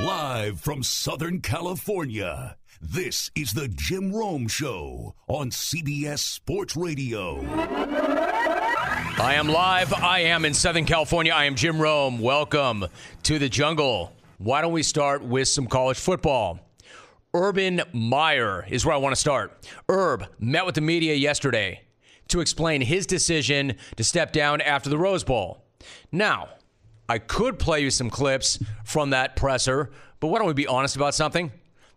Live from Southern California, this is the Jim Rome Show on CBS Sports Radio. I am live. I am in Southern California. I am Jim Rome. Welcome to the jungle. Why don't we start with some college football? Urban Meyer is where I want to start. Urb met with the media yesterday to explain his decision to step down after the Rose Bowl. Now, I could play you some clips from that presser, but why don't we be honest about something?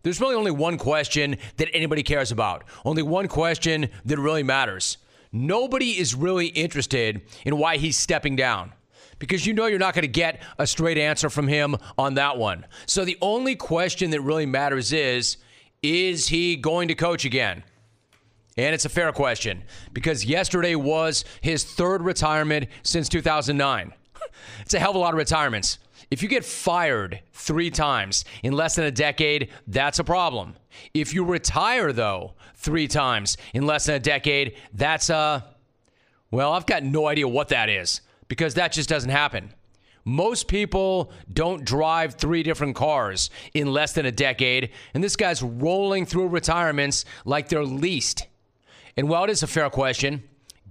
There's really only one question that anybody cares about, only one question that really matters. Nobody is really interested in why he's stepping down because you know you're not going to get a straight answer from him on that one. So the only question that really matters is is he going to coach again? And it's a fair question because yesterday was his third retirement since 2009. It's a hell of a lot of retirements. If you get fired three times in less than a decade, that's a problem. If you retire, though, three times in less than a decade, that's a, well, I've got no idea what that is because that just doesn't happen. Most people don't drive three different cars in less than a decade, and this guy's rolling through retirements like they're leased. And while it is a fair question,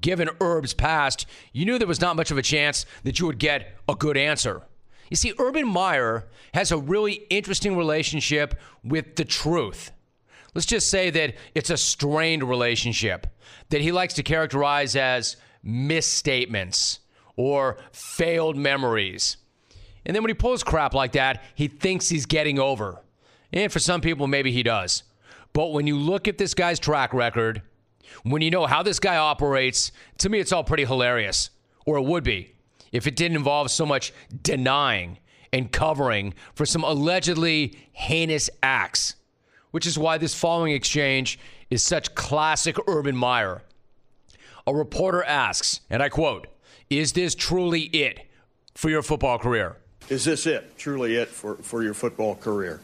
given Urb's past, you knew there was not much of a chance that you would get a good answer. You see, Urban Meyer has a really interesting relationship with the truth. Let's just say that it's a strained relationship that he likes to characterize as misstatements or failed memories. And then when he pulls crap like that, he thinks he's getting over. And for some people, maybe he does. But when you look at this guy's track record, when you know how this guy operates, to me, it's all pretty hilarious, or it would be, if it didn't involve so much denying and covering for some allegedly heinous acts, which is why this following exchange is such classic Urban Meyer. A reporter asks, and I quote, Is this truly it for your football career? Is this it, truly it for, for your football career?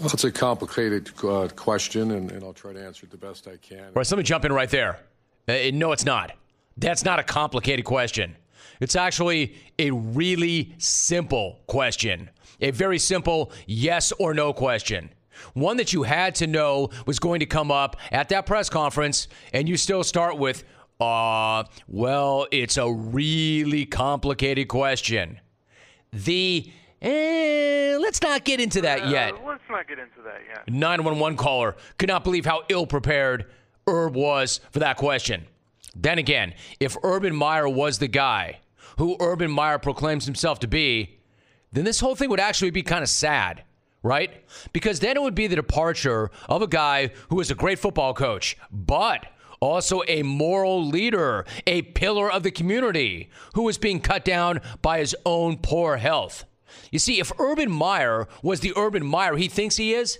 Well, it's a complicated uh, question, and, and, I'll try to answer it the best I can. All right, let me jump in right there. Uh, no, it's not. That's not a complicated question. It's actually a really simple question, a very simple yes or no question. One that you had to know was going to come up at that press conference, and you still start with, uh, well, it's a really complicated question. The Eh, let's not get into that uh, yet. Let's not get into that yet. 911 caller could not believe how ill prepared Urb was for that question. Then again, if Urban Meyer was the guy who Urban Meyer proclaims himself to be, then this whole thing would actually be kind of sad, right? Because then it would be the departure of a guy who is a great football coach, but also a moral leader, a pillar of the community, who is being cut down by his own poor health. You see, if Urban Meyer was the Urban Meyer he thinks he is,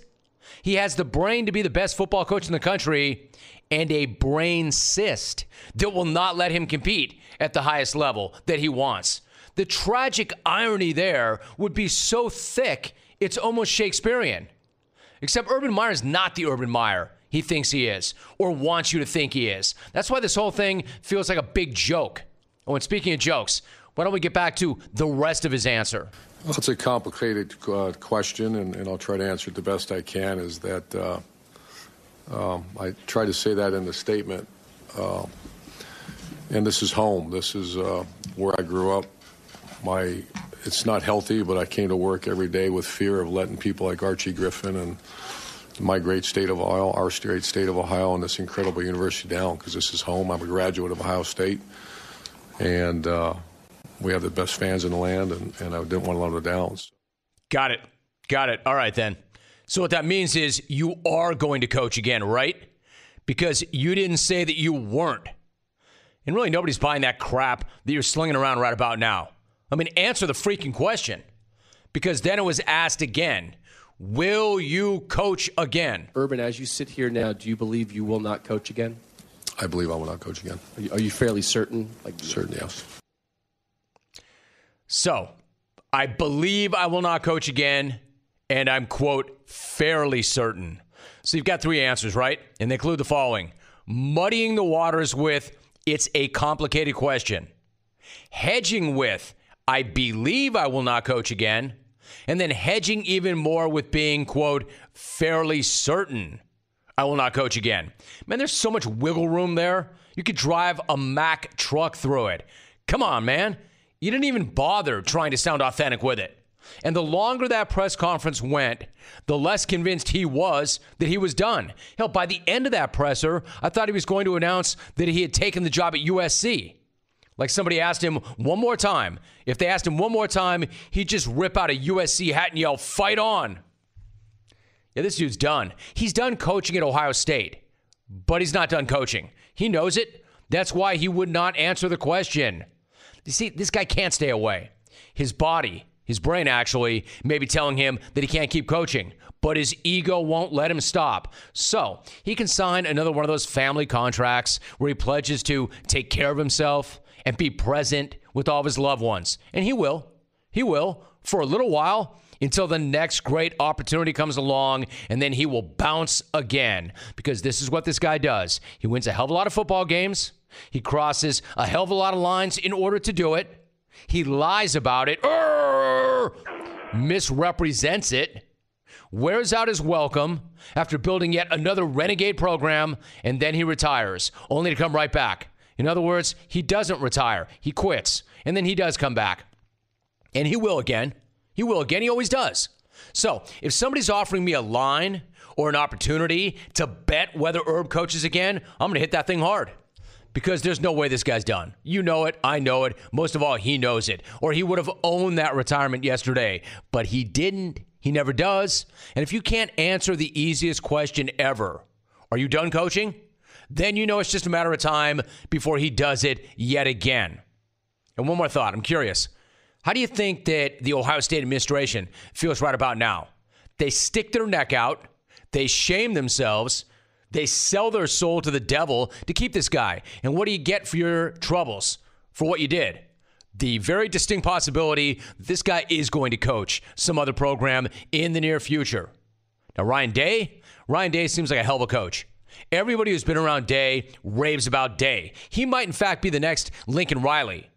he has the brain to be the best football coach in the country and a brain cyst that will not let him compete at the highest level that he wants. The tragic irony there would be so thick, it's almost Shakespearean. Except Urban Meyer is not the Urban Meyer he thinks he is or wants you to think he is. That's why this whole thing feels like a big joke. Oh, and speaking of jokes, why don't we get back to the rest of his answer? Well, it's a complicated uh, question, and, and, I'll try to answer it the best I can. Is that uh, um, I try to say that in the statement, uh, and this is home. This is uh, where I grew up. My it's not healthy, but I came to work every day with fear of letting people like Archie Griffin and my great state of Ohio, our great state of Ohio, and this incredible university down because this is home. I'm a graduate of Ohio State, and uh, we have the best fans in the land, and, and I didn't want to let them down. Got it. Got it. All right, then. So what that means is you are going to coach again, right? Because you didn't say that you weren't. And really, nobody's buying that crap that you're slinging around right about now. I mean, answer the freaking question. Because then it was asked again Will you coach again? Urban, as you sit here now, do you believe you will not coach again? I believe I will not coach again. Are you, are you fairly certain? Like certain, yes. So, I believe I will not coach again, and I'm, quote, fairly certain. So you've got three answers, right? And they include the following muddying the waters with, it's a complicated question. Hedging with, I believe I will not coach again. and then hedging even more with being, quote, fairly certain I will not coach again. Man, there's so much wiggle room there. You could drive a Mack truck through it. Come on, man. You didn't even bother trying to sound authentic with it. And the longer that press conference went, the less convinced he was that he was done. Hell, by the end of that presser, I thought he was going to announce that he had taken the job at USC. Like somebody asked him one more time. If they asked him one more time, he'd just rip out a USC hat and yell, fight on. Yeah, this dude's done. He's done coaching at Ohio State, but he's not done coaching. He knows it. That's why he would not answer the question. You see, this guy can't stay away. His body, his brain actually, may be telling him that he can't keep coaching, but his ego won't let him stop. So he can sign another one of those family contracts where he pledges to take care of himself and be present with all of his loved ones. And he will. He will for a little while until the next great opportunity comes along, and then he will bounce again because this is what this guy does. He wins a hell of a lot of football games, he crosses a hell of a lot of lines in order to do it, he lies about it, misrepresents it. Wears out his welcome after building yet another renegade program, and then he retires, only to come right back. In other words, he doesn't retire, he quits, and then he does come back. And he will again. He will again. He always does. So if somebody's offering me a line or an opportunity to bet whether Urb coaches again, I'm going to hit that thing hard because there's no way this guy's done. You know it. I know it. Most of all, he knows it. Or he would have owned that retirement yesterday, but he didn't. He never does. And if you can't answer the easiest question ever, are you done coaching? Then you know it's just a matter of time before he does it yet again. And one more thought I'm curious. How do you think that the Ohio State administration feels right about now? They stick their neck out, they shame themselves, they sell their soul to the devil to keep this guy. And what do you get for your troubles, for what you did? The very distinct possibility this guy is going to coach some other program in the near future. Now, Ryan Day, Ryan Day seems like a hell of a coach. Everybody who's been around Day raves about Day. He might, in fact, be the next Lincoln Riley.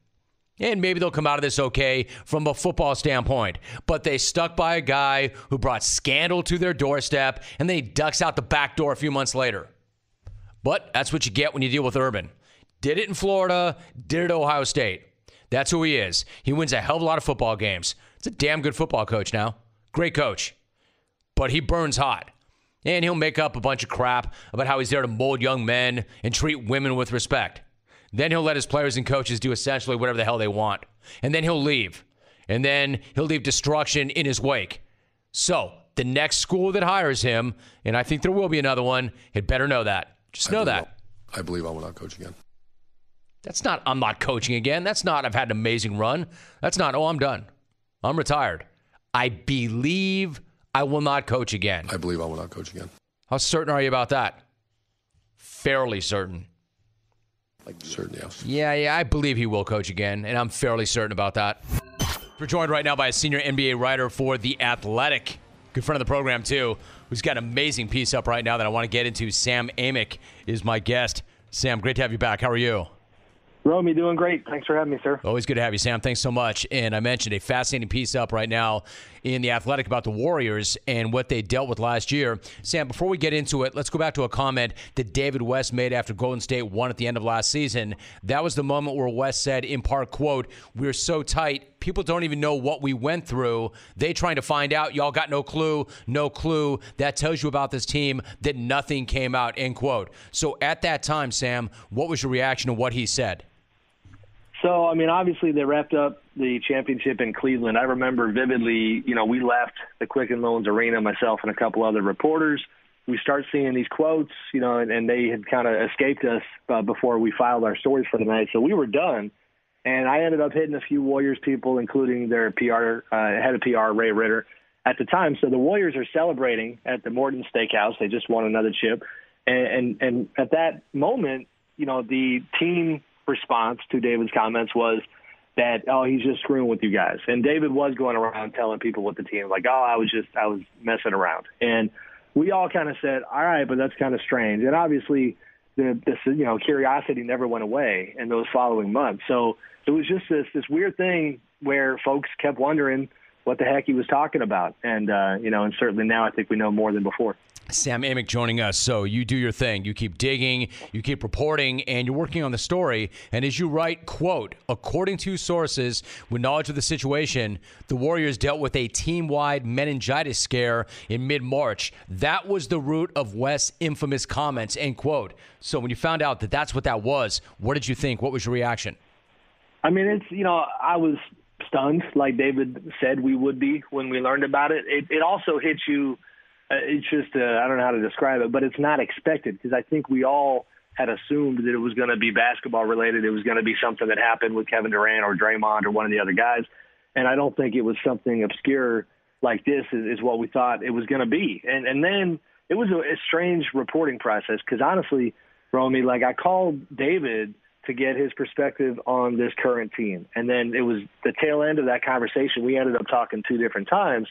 And maybe they'll come out of this okay from a football standpoint. But they stuck by a guy who brought scandal to their doorstep and then he ducks out the back door a few months later. But that's what you get when you deal with Urban. Did it in Florida, did it Ohio State. That's who he is. He wins a hell of a lot of football games. It's a damn good football coach now. Great coach. But he burns hot. And he'll make up a bunch of crap about how he's there to mold young men and treat women with respect. Then he'll let his players and coaches do essentially whatever the hell they want. And then he'll leave. And then he'll leave destruction in his wake. So, the next school that hires him, and I think there will be another one, had better know that. Just know I that. I believe I will not coach again. That's not, I'm not coaching again. That's not, I've had an amazing run. That's not, oh, I'm done. I'm retired. I believe I will not coach again. I believe I will not coach again. How certain are you about that? Fairly certain. Like certain, yes. Yeah, yeah, I believe he will coach again, and I'm fairly certain about that. We're joined right now by a senior NBA writer for The Athletic, good friend of the program too, who's got an amazing piece up right now that I want to get into. Sam Amick is my guest. Sam, great to have you back. How are you? Romy, doing great. Thanks for having me, sir. Always good to have you, Sam. Thanks so much. And I mentioned a fascinating piece up right now in The Athletic about the Warriors and what they dealt with last year. Sam, before we get into it, let's go back to a comment that David West made after Golden State won at the end of last season. That was the moment where West said, in part, quote, we're so tight, people don't even know what we went through. They trying to find out. Y'all got no clue, no clue. That tells you about this team that nothing came out, end quote. So at that time, Sam, what was your reaction to what he said? So, I mean, obviously they wrapped up the championship in Cleveland. I remember vividly, you know, we left the Quicken Loans Arena, myself and a couple other reporters. We start seeing these quotes, you know, and, and they had kind of escaped us uh, before we filed our stories for the night. So we were done. And I ended up hitting a few Warriors people, including their PR, uh, head of PR, Ray Ridder, at the time. So the Warriors are celebrating at the Morton Steakhouse. They just won another chip. And, and, and at that moment, you know, the team response to David's comments was that oh he's just screwing with you guys. And David was going around telling people with the team like oh I was just I was messing around. And we all kind of said all right, but that's kind of strange. And obviously the this you know curiosity never went away in those following months. So it was just this this weird thing where folks kept wondering what the heck he was talking about. And uh, you know, and certainly now I think we know more than before. Sam Amick joining us. So you do your thing. You keep digging, you keep reporting, and you're working on the story. And as you write, quote, according to sources with knowledge of the situation, the Warriors dealt with a team-wide meningitis scare in mid-March. That was the root of West's infamous comments, end quote. So when you found out that that's what that was, what did you think? What was your reaction? I mean, it's, you know, I was stunned, like David said we would be when we learned about it. It, it also hits you – it's just uh, I don't know how to describe it, but it's not expected because I think we all had assumed that it was going to be basketball related. It was going to be something that happened with Kevin Durant or Draymond or one of the other guys, and I don't think it was something obscure like this is, is what we thought it was going to be. And and then it was a, a strange reporting process because honestly, Romy, like I called David to get his perspective on this current team, and then it was the tail end of that conversation. We ended up talking two different times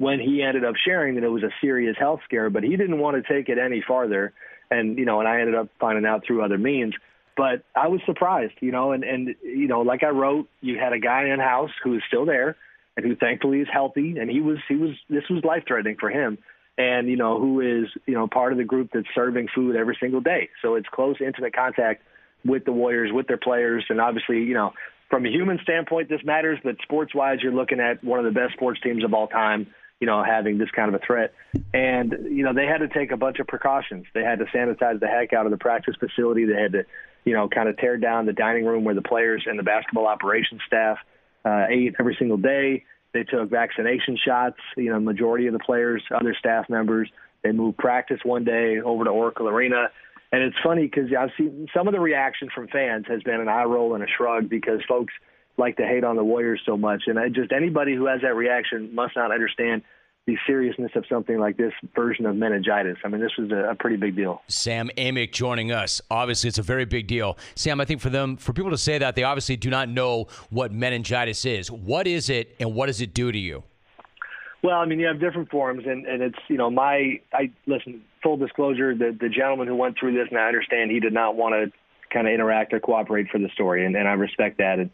when he ended up sharing that it was a serious health scare, but he didn't want to take it any farther. And, you know, and I ended up finding out through other means. But I was surprised, you know, and, and, you know, like I wrote, you had a guy in house who is still there and who thankfully is healthy. And he was, he was, this was life threatening for him. And, you know, who is, you know, part of the group that's serving food every single day. So it's close, intimate contact with the Warriors, with their players. And obviously, you know, from a human standpoint, this matters, but sports wise, you're looking at one of the best sports teams of all time you know, having this kind of a threat. And, you know, they had to take a bunch of precautions. They had to sanitize the heck out of the practice facility. They had to, you know, kind of tear down the dining room where the players and the basketball operations staff uh, ate every single day. They took vaccination shots, you know, majority of the players, other staff members. They moved practice one day over to Oracle Arena. And it's funny because I've seen some of the reaction from fans has been an eye roll and a shrug because folks – like to hate on the Warriors so much. And I just anybody who has that reaction must not understand the seriousness of something like this version of meningitis. I mean, this was a, a, pretty big deal. Sam Amick joining us. Obviously, it's a very big deal. Sam, I think for them, for people to say that, they obviously do not know what meningitis is. What is it, and what does it do to you? Well, I mean, you have different forms, and, and it's you know my I listen. Full disclosure: the the gentleman who went through this, and I understand he did not want to kind of interact or cooperate for the story, and, and I respect that. And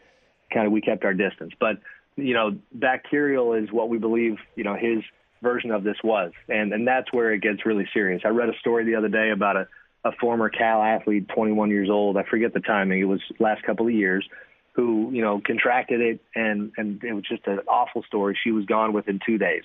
kind of we kept our distance. But you know, bacterial is what we believe you know his version of this was, and and that's where it gets really serious. I read a story the other day about a a former Cal athlete, 21 years old. I forget the timing. It was last couple of years, who you know contracted it, and and it was just an awful story. She was gone within two days,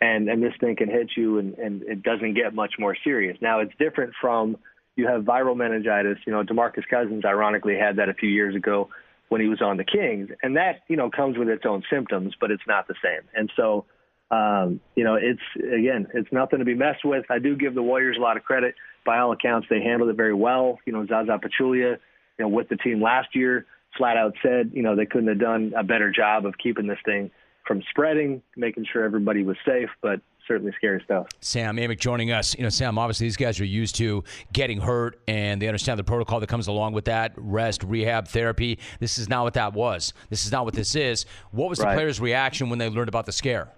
and and this thing can hit you, and and it doesn't get much more serious. Now it's different from you have viral meningitis. You know, Demarcus Cousins ironically had that a few years ago when he was on the Kings, and that you know comes with its own symptoms, but it's not the same. And so, um, you know, it's again, it's nothing to be messed with. I do give the Warriors a lot of credit. By all accounts, they handled it very well. You know, Zaza Pachulia, you know, with the team last year, flat out said, you know, they couldn't have done a better job of keeping this thing from spreading, making sure everybody was safe. But certainly scary stuff. Sam Amick joining us. You know, Sam, obviously these guys are used to getting hurt and they understand the protocol that comes along with that rest, rehab, therapy. This is not what that was. This is not what this is. What was the right. players' reaction when they learned about the scare?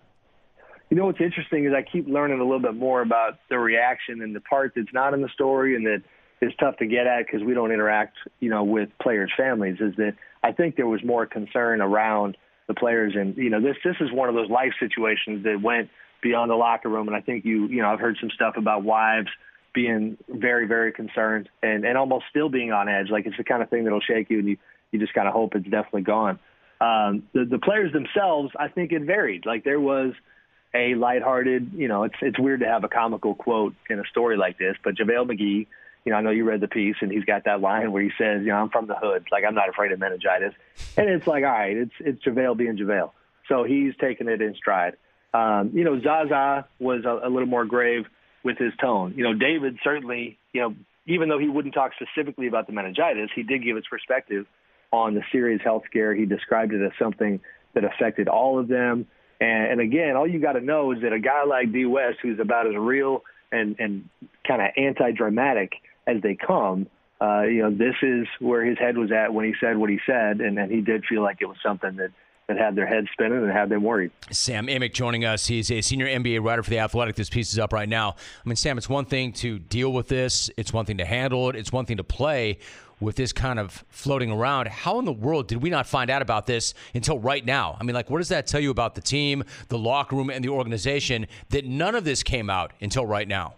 You know what's interesting is I keep learning a little bit more about the reaction and the part that's not in the story and that is tough to get at because we don't interact, you know, with players' families. Is that I think there was more concern around the players and you know this this is one of those life situations that went beyond the locker room. And I think you, you know, I've heard some stuff about wives being very, very concerned and, and almost still being on edge. Like it's the kind of thing that'll shake you and you, you just kind of hope it's definitely gone. Um, the, the players themselves, I think it varied. Like there was a lighthearted, you know, it's, it's weird to have a comical quote in a story like this, but JaVale McGee, you know, I know you read the piece and he's got that line where he says, you know, I'm from the hood. Like I'm not afraid of meningitis. And it's like, all right, it's, it's JaVale being JaVale. So he's taking it in stride. Um, you know, Zaza was a, a little more grave with his tone. You know, David certainly, you know, even though he wouldn't talk specifically about the meningitis, he did give his perspective on the serious health scare. He described it as something that affected all of them. And, and again, all you got to know is that a guy like D West, who's about as real and, and kind of anti-dramatic as they come, uh, you know, this is where his head was at when he said what he said, and, and he did feel like it was something that that had their heads spinning and had them worried. Sam Amick joining us. He's a senior NBA writer for The Athletic. This piece is up right now. I mean, Sam, it's one thing to deal with this, it's one thing to handle it, it's one thing to play. with this kind of floating around. How in the world did we not find out about this until right now? I mean, like, what does that tell you about the team, the locker room, and the organization that none of this came out until right now?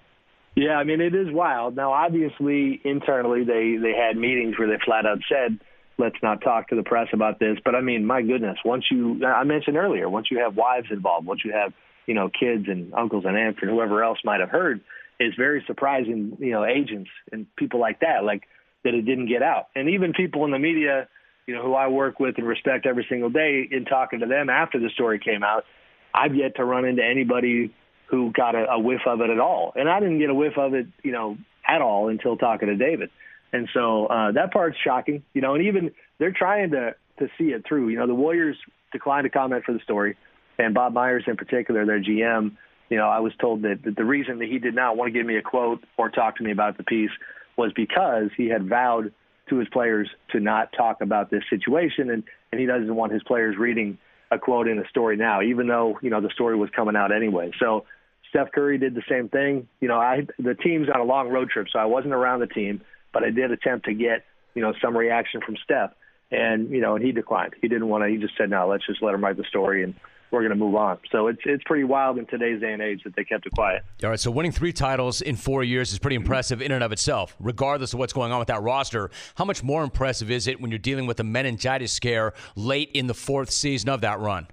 Yeah, I mean, it is wild. Now, obviously, internally, they, they had meetings where they flat out said, let's not talk to the press about this. But I mean, my goodness, once you, I mentioned earlier, once you have wives involved, once you have, you know, kids and uncles and aunts and whoever else might have heard, it's very surprising, you know, agents and people like that, like that it didn't get out. And even people in the media, you know, who I work with and respect every single day in talking to them after the story came out, I've yet to run into anybody who got a, a whiff of it at all. And I didn't get a whiff of it, you know, at all until talking to David. And so uh, that part's shocking, you know, and even they're trying to, to see it through. You know, the Warriors declined to comment for the story, and Bob Myers in particular, their GM, you know, I was told that, that the reason that he did not want to give me a quote or talk to me about the piece was because he had vowed to his players to not talk about this situation, and, and he doesn't want his players reading a quote in a story now, even though, you know, the story was coming out anyway. So Steph Curry did the same thing. You know, I the team's on a long road trip, so I wasn't around the team, but I did attempt to get, you know, some reaction from Steph. And, you know, and he declined. He didn't want to he just said, No, let's just let him write the story and we're going to move on. So it's it's pretty wild in today's day and age that they kept it quiet. All right, so winning three titles in four years is pretty impressive in and of itself, regardless of what's going on with that roster. How much more impressive is it when you're dealing with a meningitis scare late in the fourth season of that run?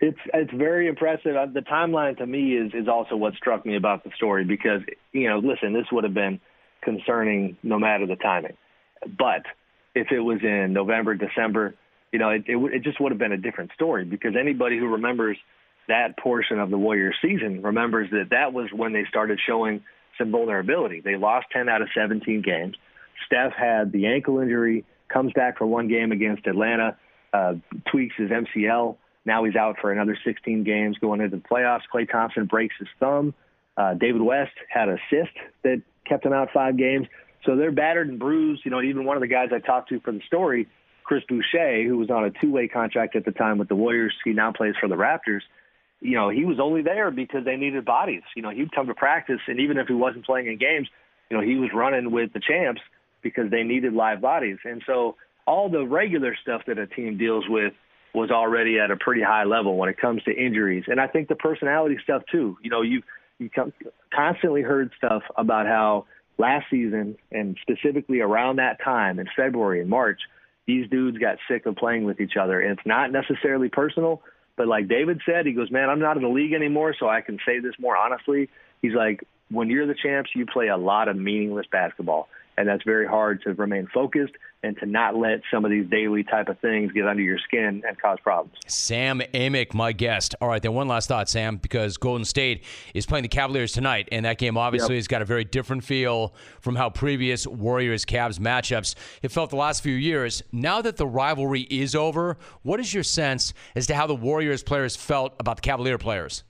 It's it's very impressive. Uh, the timeline to me is is also what struck me about the story because you know, listen, this would have been concerning no matter the timing, but if it was in November, December, you know, it, it, it just would have been a different story because anybody who remembers that portion of the Warriors season remembers that that was when they started showing some vulnerability. They lost 10 out of 17 games. Steph had the ankle injury, comes back for one game against Atlanta, uh, tweaks his MCL. Now he's out for another 16 games going into the playoffs. Klay Thompson breaks his thumb. Uh, David West had a cyst that kept him out five games. So they're battered and bruised. You know, even one of the guys I talked to for the story – Chris Boucher, who was on a two-way contract at the time with the Warriors, he now plays for the Raptors. You know, he was only there because they needed bodies. You know, he'd come to practice, and even if he wasn't playing in games, you know, he was running with the champs because they needed live bodies. And so all the regular stuff that a team deals with was already at a pretty high level when it comes to injuries. And I think the personality stuff too. You know, you you constantly heard stuff about how last season and specifically around that time in February and March – these dudes got sick of playing with each other. And it's not necessarily personal, but like David said, he goes, man, I'm not in the league anymore, so I can say this more honestly. He's like, when you're the champs, you play a lot of meaningless basketball and that's very hard to remain focused and to not let some of these daily type of things get under your skin and cause problems. Sam Amick, my guest. All right, then one last thought, Sam, because Golden State is playing the Cavaliers tonight, and that game obviously yep. has got a very different feel from how previous Warriors Cavs matchups have felt the last few years. Now that the rivalry is over, what is your sense as to how the Warriors players felt about the Cavalier players?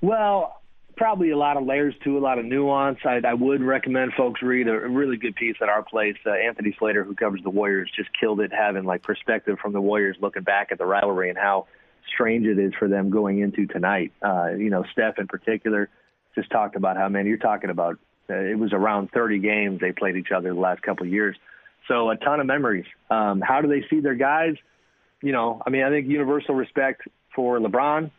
Well, probably a lot of layers to a lot of nuance. I, I would recommend folks read a, really good piece at our place. Uh, Anthony Slater, who covers the Warriors, just killed it having like perspective from the Warriors looking back at the rivalry and how strange it is for them going into tonight. Uh, you know, Steph in particular just talked about how, man, you're talking about uh, it was around 30 games they played each other the last couple of years. So a ton of memories. Um, how do they see their guys? You know, I mean, I think universal respect for LeBron,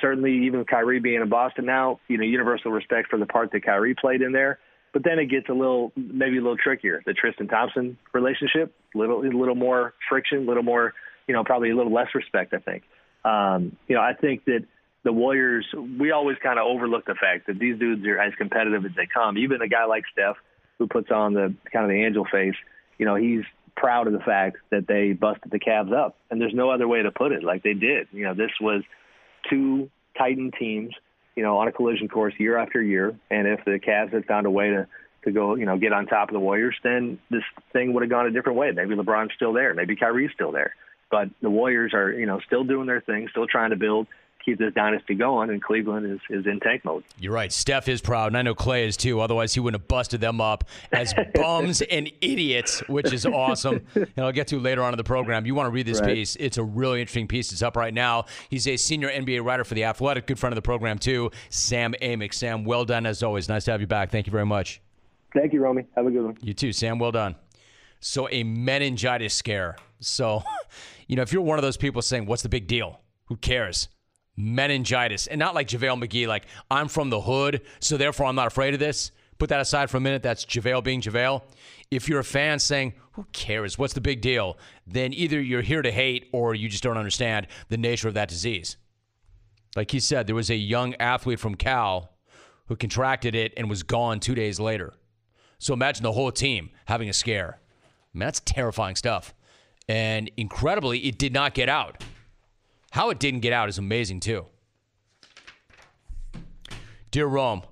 certainly even Kyrie being in Boston now, you know, universal respect for the part that Kyrie played in there. But then it gets a little, maybe a little trickier. The Tristan Thompson relationship, little, a little more friction, a little more, you know, probably a little less respect. I think. Um, you know, I think that the Warriors, we always kind of overlook the fact that these dudes are as competitive as they come. Even a guy like Steph, who puts on the kind of the angel face, you know, he's proud of the fact that they busted the Cavs up, and there's no other way to put it. Like they did. You know, this was two Titan teams, you know, on a collision course year after year. And if the Cavs had found a way to to go, you know, get on top of the Warriors, then this thing would have gone a different way. Maybe LeBron's still there, maybe Kyrie's still there, but the Warriors are, you know, still doing their thing, still trying to build keep this dynasty going, and Cleveland is, is in tank mode. You're right. Steph is proud, and I know Klay is too. Otherwise, he wouldn't have busted them up as bums and idiots, which is awesome. And I'll get to later on in the program. You want to read this right. piece? It's a really interesting piece. It's up right now. He's a senior NBA writer for the Athletic, good friend of the program too. Sam Amick. Sam, well done as always. Nice to have you back. Thank you very much. Thank you, Romy. Have a good one. You too, Sam. Well done. So a meningitis scare. So, you know, if you're one of those people saying, "What's the big deal? Who cares?" Meningitis, and not like JaVale McGee, like I'm from the hood, so therefore I'm not afraid of this. Put that aside for a minute. That's JaVale being JaVale. If you're a fan saying, "Who cares? What's the big deal?" Then either you're here to hate or you just don't understand the nature of that disease. Like he said, there was a young athlete from Cal who contracted it and was gone two days later. So imagine the whole team having a scare. Man, that's terrifying stuff. And incredibly, it did not get out. How it didn't get out is amazing, too. Dear Rome,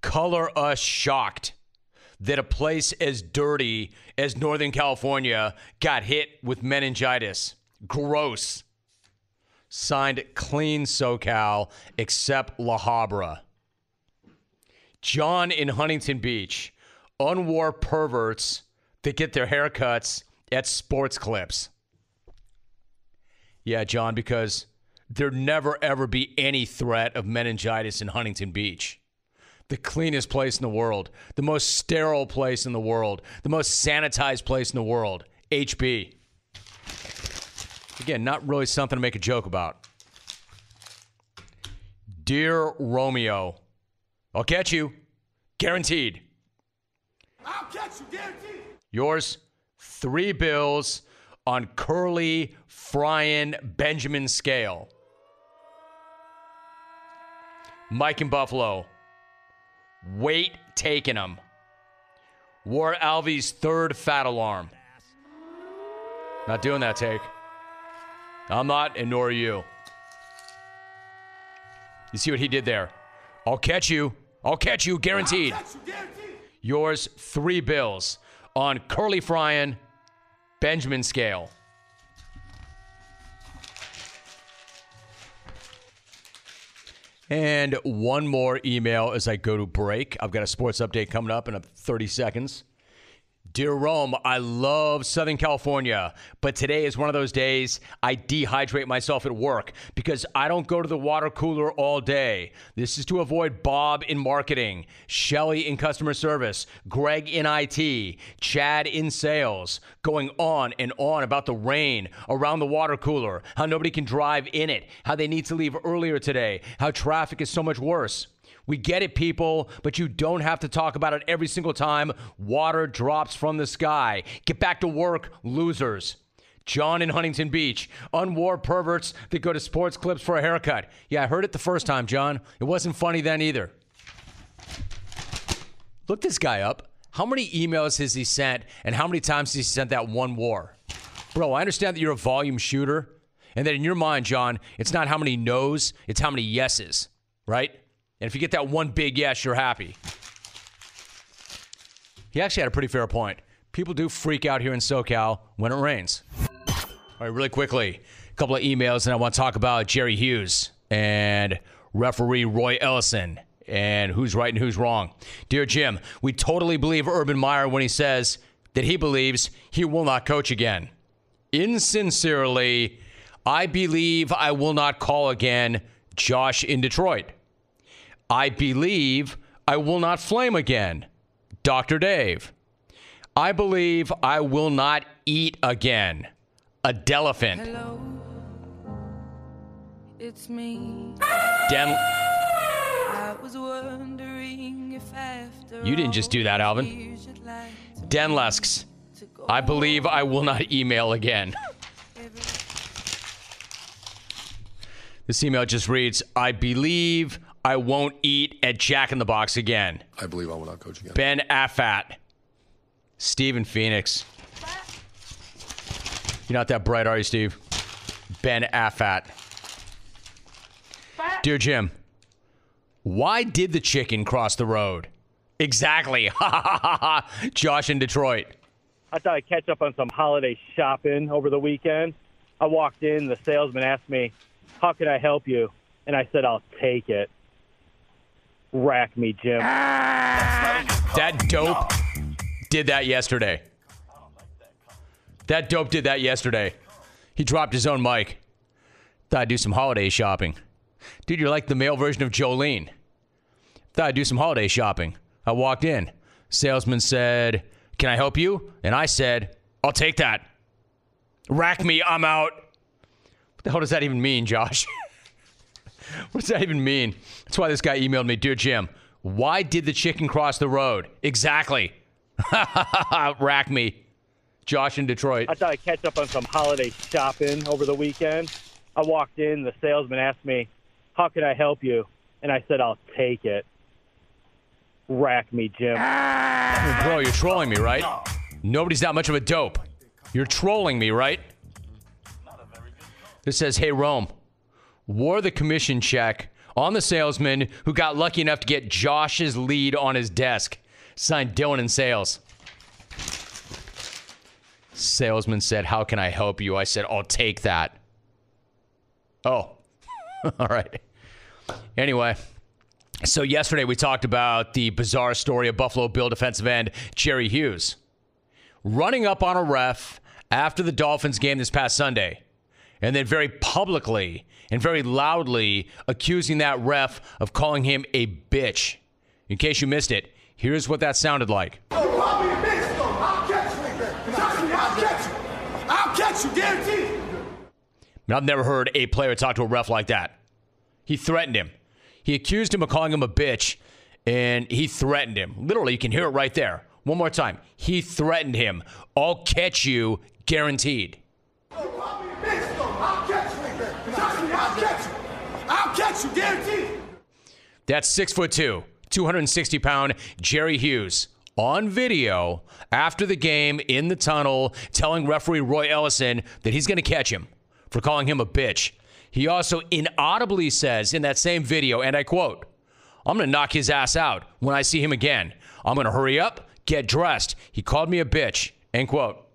color us shocked that a place as dirty as Northern California got hit with meningitis. Gross. Signed clean SoCal, except La Habra. John in Huntington Beach. Unwar perverts that get their haircuts at sports clips. Yeah, John, because there'd never ever be any threat of meningitis in Huntington Beach. The cleanest place in the world, the most sterile place in the world, the most sanitized place in the world. HB. Again, not really something to make a joke about. Dear Romeo, I'll catch you. Guaranteed. I'll catch you, guaranteed. Yours, three bills on curly frying Benjamin scale. Mike in Buffalo. Weight taking him. War Alvy's third fat alarm. Not doing that take. I'm not, and nor are you. You see what he did there? I'll catch you. I'll catch you, guaranteed. I'll catch you, guaranteed. Yours, three bills on curly frying Benjamin scale. And one more email as I go to break. I've got a sports update coming up in 30 seconds. Dear Rome, I love Southern California, but today is one of those days I dehydrate myself at work because I don't go to the water cooler all day. This is to avoid Bob in marketing, Shelly in customer service, Greg in IT, Chad in sales, going on and on about the rain around the water cooler, how nobody can drive in it, how they need to leave earlier today, how traffic is so much worse. We get it, people, but you don't have to talk about it every single time water drops from the sky. Get back to work, losers. John in Huntington Beach, unwar perverts that go to sports clips for a haircut. Yeah, I heard it the first time, John. It wasn't funny then either. Look this guy up. How many emails has he sent, and how many times has he sent that one war? Bro, I understand that you're a volume shooter, and that in your mind, John, it's not how many no's, it's how many yeses, right? And if you get that one big yes, you're happy. He actually had a pretty fair point. People do freak out here in SoCal when it rains. All right, really quickly, a couple of emails, and I want to talk about Jerry Hughes and referee Roy Ellison and who's right and who's wrong. Dear Jim, we totally believe Urban Meyer when he says that he believes he will not coach again. Insincerely, I believe I will not call again Josh in Detroit. I believe I will not flame again. Dr. Dave. I believe I will not eat again. Adelephant. Hello, it's me. Den- I was wondering if after You didn't just do that, Alvin. Denlusks. I believe I will not email again. This email just reads I believe I won't eat at Jack in the Box again. I believe I will not coach again. Ben Affat. Steven Phoenix. You're not that bright, are you, Steve? Ben Affat. Dear Jim, why did the chicken cross the road? Exactly. Josh in Detroit. I thought I'd catch up on some holiday shopping over the weekend. I walked in, the salesman asked me, How can I help you? And I said, I'll take it. Rack me, Jim. That dope did that yesterday. That dope did that yesterday. He dropped his own mic. Thought I'd do some holiday shopping. Dude, you're like the male version of Jolene. Thought I'd do some holiday shopping. I walked in. Salesman said, Can I help you? And I said, I'll take that. Rack me, I'm out. What the hell does that even mean, Josh? what does that even mean? That's why this guy emailed me Dear Jim, why did the chicken cross the road? Exactly. Rack me. Josh in Detroit. I thought I'd catch up on some holiday shopping over the weekend. I walked in, the salesman asked me, How can I help you? And I said, I'll take it. Rack me, Jim. Bro, you're trolling me, right? Nobody's that much of a dope. You're trolling me, right? This says, Hey, Rome, wore the commission check on the salesman who got lucky enough to get Josh's lead on his desk. Signed Dylan in sales. Salesman said, How can I help you? I said, I'll take that. Oh, all right. Anyway, so yesterday we talked about the bizarre story of Buffalo Bill defensive end Jerry Hughes running up on a ref after the Dolphins game this past Sunday, and then very publicly and very loudly accusing that ref of calling him a bitch. In case you missed it, here's what that sounded like. Oh, call me a bitch, though. I'll catch you. Trust me, I'll catch you. I'll catch you, guaranteed. I've never heard a player talk to a ref like that. He threatened him. He accused him of calling him a bitch, and he threatened him. Literally, you can hear it right there. One more time. He threatened him. I'll catch you, guaranteed. Oh, call me a bitch, though. I'll catch you. Trust me, I'll catch you. You, guaranteed. That's six foot two, 260 pound Jerry Hughes on video after the game in the tunnel telling referee Roy Ellison that he's going to catch him for calling him a bitch. He also inaudibly says in that same video, and I quote, I'm going to knock his ass out when I see him again. I'm going to hurry up, get dressed. He called me a bitch, end quote.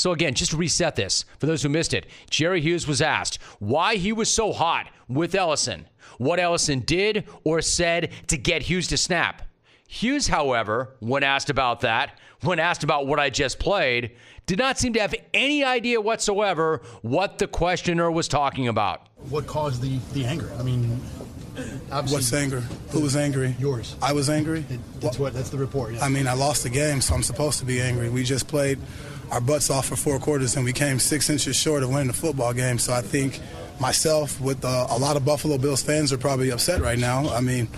So, again, just to reset this for those who missed it, Jerry Hughes was asked why he was so hot with Ellison, what Ellison did or said to get Hughes to snap. Hughes, however, when asked about that, when asked about what I just played, did not seem to have any idea whatsoever what the questioner was talking about. What caused the, the anger? I mean, obviously. What's anger? Who was angry? Yours. I was angry. That's what. That's the report. Yeah. I mean, I lost the game, so I'm supposed to be angry. We just played our butts off for four quarters, and we came six inches short of winning the football game. So I think myself, with uh, a lot of Buffalo Bills fans, are probably upset right now. I mean,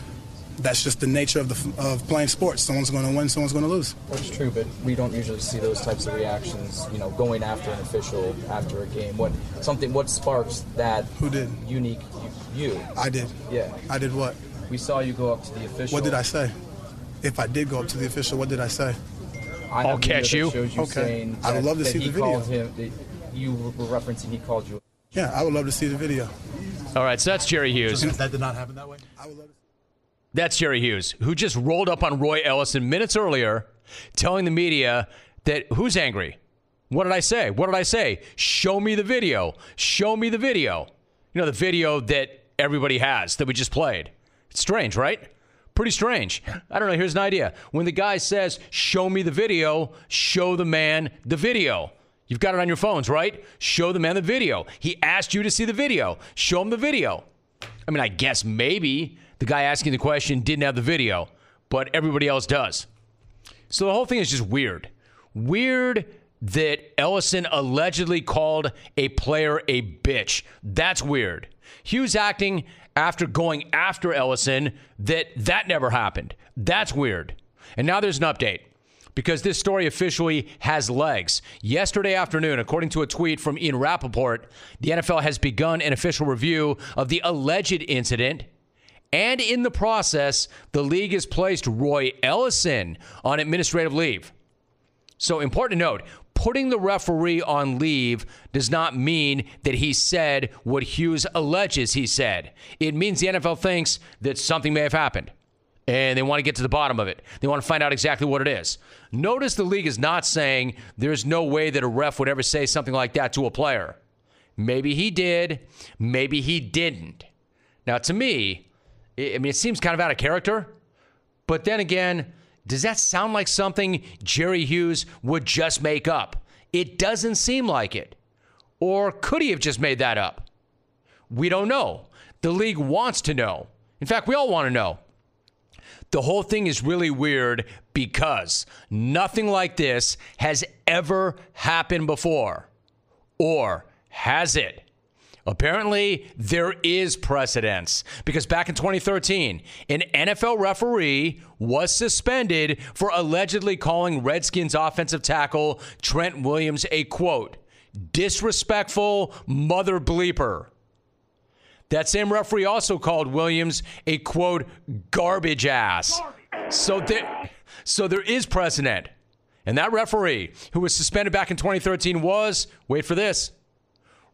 that's just the nature of the of playing sports. Someone's going to win, someone's going to lose. That's true, but we don't usually see those types of reactions. You know, going after an official after a game. What something? What sparks that? Who did? Unique. You. I did. Yeah. I did what? We saw you go up to the official. What did I say? If I did go up to the official, what did I say? I I'll catch you. you Okay. saying I would love to that see he the video. Called him, that you were referencing he called you. Yeah, I would love to see the video. All right, so that's Jerry Hughes. that did not happen that way. I would love to- that's Jerry Hughes, who just rolled up on Roy Ellison minutes earlier, telling the media that who's angry? What did I say? What did I say? Show me the video. Show me the video. You know, the video that everybody has that we just played. It's strange, right? Pretty strange. I don't know. Here's an idea. When the guy says, Show me the video, show the man the video. You've got it on your phones, right? Show the man the video. He asked you to see the video. Show him the video. I mean, I guess maybe the guy asking the question didn't have the video, but everybody else does. So the whole thing is just weird. Weird that Ellison allegedly called a player a bitch. That's weird. Hughes acting after going after Ellison that that never happened. That's weird. And now there's an update because this story officially has legs. Yesterday afternoon, according to a tweet from Ian Rapoport, the NFL has begun an official review of the alleged incident. And in the process, the league has placed Roy Ellison on administrative leave. So, important to note putting the referee on leave does not mean that he said what Hughes alleges he said. It means the NFL thinks that something may have happened and they want to get to the bottom of it. They want to find out exactly what it is. Notice the league is not saying there's no way that a ref would ever say something like that to a player. Maybe he did, maybe he didn't. Now, to me, I mean, it seems kind of out of character, but then again, does that sound like something Jerry Hughes would just make up? It doesn't seem like it. Or could he have just made that up? We don't know. The league wants to know. In fact, we all want to know. The whole thing is really weird because nothing like this has ever happened before. Or has it? Apparently, there is precedence because back in 2013, an NFL referee was suspended for allegedly calling Redskins offensive tackle Trent Williams a quote, disrespectful mother bleeper. That same referee also called Williams a quote, garbage ass. So there, so there is precedent. And that referee who was suspended back in 2013 was, wait for this,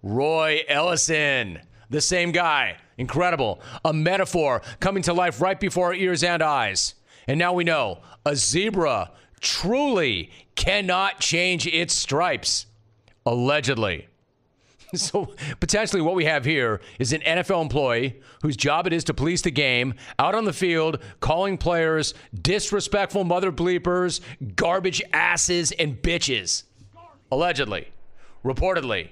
Roy Ellison, the same guy. Incredible. A metaphor coming to life right before our ears and eyes. And now we know a zebra truly cannot change its stripes. Allegedly. So potentially what we have here is an NFL employee whose job it is to police the game out on the field, calling players disrespectful mother bleepers, garbage asses, and bitches. Allegedly. Reportedly.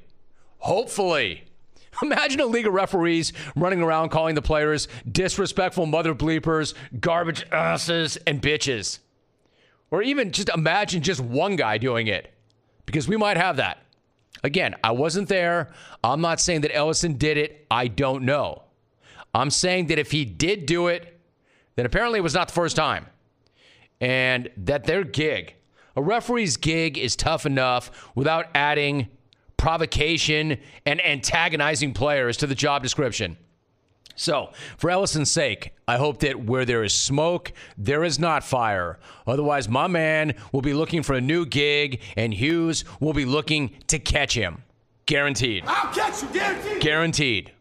Hopefully. Imagine a league of referees running around calling the players disrespectful mother bleepers, garbage asses, and bitches. Or even just imagine just one guy doing it. Because we might have that. Again, I wasn't there. I'm not saying that Ellison did it. I don't know. I'm saying that if he did do it, then apparently it was not the first time. And that their gig, a referee's gig, is tough enough without adding provocation and antagonizing players to the job description. So, for Ellison's sake, I hope that where there is smoke, there is not fire. Otherwise, my man will be looking for a new gig, and Hughes will be looking to catch him. Guaranteed. I'll catch you, guaranteed. Guaranteed.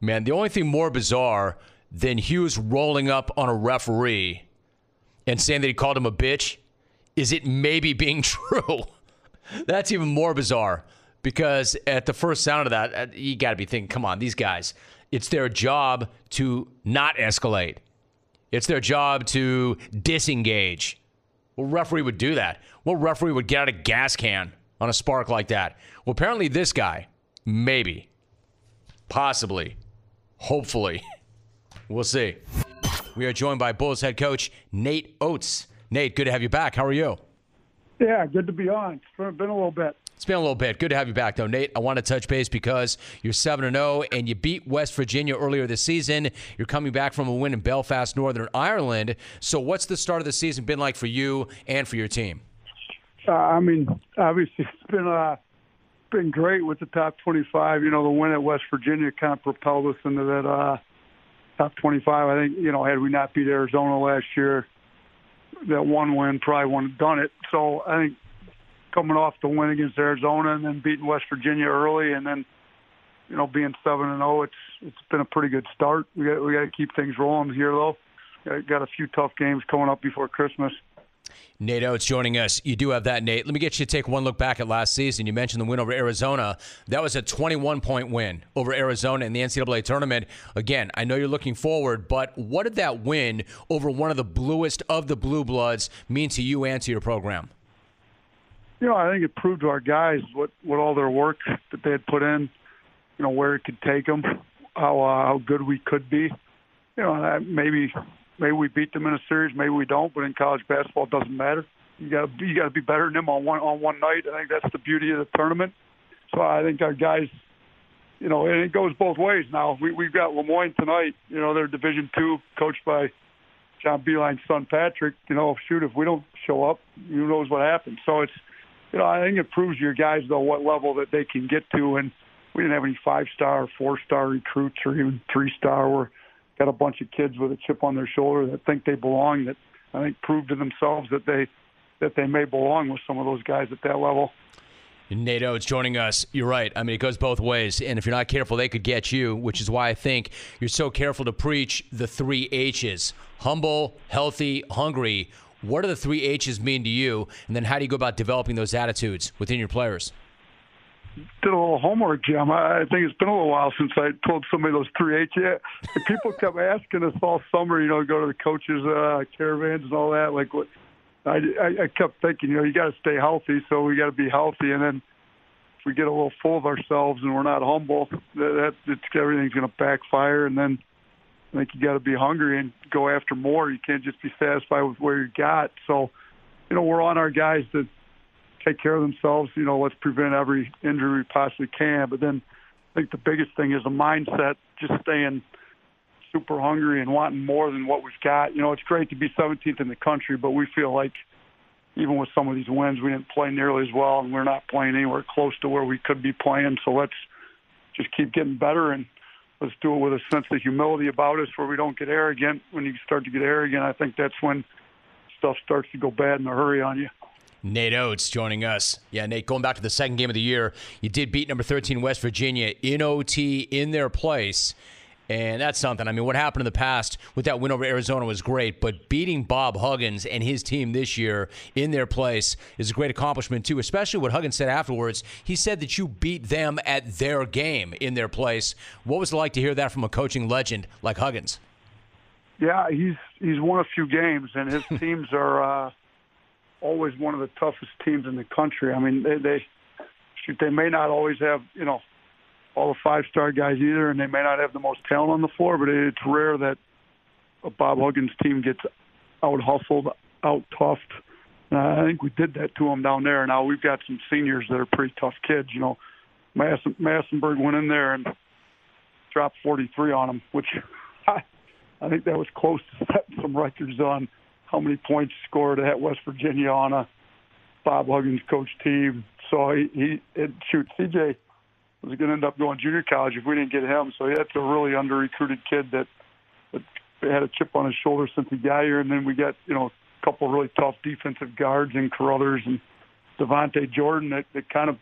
Man, the only thing more bizarre than Hughes rolling up on a referee and saying that he called him a bitch is it maybe being true. That's even more bizarre because at the first sound of that, uh, you got to be thinking, come on, these guys, it's their job to not escalate. It's their job to disengage. What referee would do that? What referee would get out a gas can on a spark like that? Well, apparently this guy, maybe, possibly, hopefully. We'll see. We are joined by Bulls head coach Nate Oats. Nate, good to have you back. How are you? Yeah, good to be on. It's been, a little bit. It's been a little bit. Good to have you back, though, Nate. I want to touch base because you're seven and zero, and you beat West Virginia earlier this season. You're coming back from a win in Belfast, Northern Ireland. So, what's the start of the season been like for you and for your team? Uh, I mean, obviously, it's been uh, been great with the top 25. You know, the win at West Virginia kind of propelled us into that uh, top 25. I think, you know, had we not beat Arizona last year, that one win probably wouldn't have done it. So I think coming off the win against Arizona and then beating West Virginia early and then you know being seven and zero, it's it's been a pretty good start. We got we got to keep things rolling here though. Got, got a few tough games coming up before Christmas. Nate Oats joining us. You do have that, Nate. Let me get you to take one look back at last season. You mentioned the win over Arizona. That was a 21 point win over Arizona in the NCAA tournament. Again, I know you're looking forward, but what did that win over one of the bluest of the blue bloods mean to you and to your program? You know, I think it proved to our guys what what all their work that they had put in. You know, where it could take them, how uh, how good we could be. You know, maybe maybe we beat them in a series, maybe we don't. But in college basketball, it doesn't matter. You got you got to be better than them on one on one night. I think that's the beauty of the tournament. So I think our guys, you know, and it goes both ways. Now we we've got Le Moyne tonight. You know, they're Division two, coached by John Beilein's son Patrick. You know, shoot, if we don't show up, who knows what happens. So it's, you know, I think it proves your guys though what level that they can get to. And we didn't have any five star, four star recruits, or even three star. We're got a bunch of kids with a chip on their shoulder that think they belong. That I think prove to themselves that they that they may belong with some of those guys at that level. Nate Oats joining us. You're right. I mean, it goes both ways. And if you're not careful, they could get you, which is why I think you're so careful to preach the three H's humble, healthy, hungry. What do the three H's mean to you? And then how do you go about developing those attitudes within your players? Did a little homework, Jim. I think it's been a little while since I told somebody those three H. Yeah, people kept asking us all summer, you know, go to the coaches' uh, caravans and all that. Like, what? I, I, I kept thinking, you know, you got to stay healthy, so we got to be healthy, and then if we get a little full of ourselves and we're not humble, that, that it's, everything's going to backfire. And then, I think you got to be hungry and go after more. You can't just be satisfied with where you got. So, you know, we're on our guys to take care of themselves. You know, let's prevent every injury we possibly can. But then I think the biggest thing is a mindset, just staying super hungry and wanting more than what we've got. You know, it's great to be 17th in the country, but we feel like even with some of these wins, we didn't play nearly as well, and we're not playing anywhere close to where we could be playing. So let's just keep getting better and let's do it with a sense of humility about us where we don't get arrogant. When you start to get arrogant, I think that's when stuff starts to go bad in a hurry on you. Nate Oats joining us. Yeah, Nate, going back to the second game of the year, you did beat number 13 West Virginia in OT in their place. And that's something. I mean, what happened in the past with that win over Arizona was great, but beating Bob Huggins and his team this year in their place is a great accomplishment, too, especially what Huggins said afterwards. He said that you beat them at their game in their place. What was it like to hear that from a coaching legend like Huggins? Yeah, he's he's won a few games, and his teams are uh, always one of the toughest teams in the country. I mean, they, they shoot, they may not always have, you know, all the five star guys either, and they may not have the most talent on the floor, but it's rare that a Bob Huggins team gets out hustled, out toughed. I think we did that to them down there. Now we've got some seniors that are pretty tough kids. You know, Massinburg went in there and dropped 43 on them, which I, I think that was close to setting some records on how many points scored at West Virginia on a Bob Huggins coach team. So he, he it, shoot, CJ was going to end up going junior college if we didn't get him. So that's a really under recruited kid that, that had a chip on his shoulder since he got here. And then we got you know a couple of really tough defensive guards in Caruthers and Davonta Jordan that, that kind of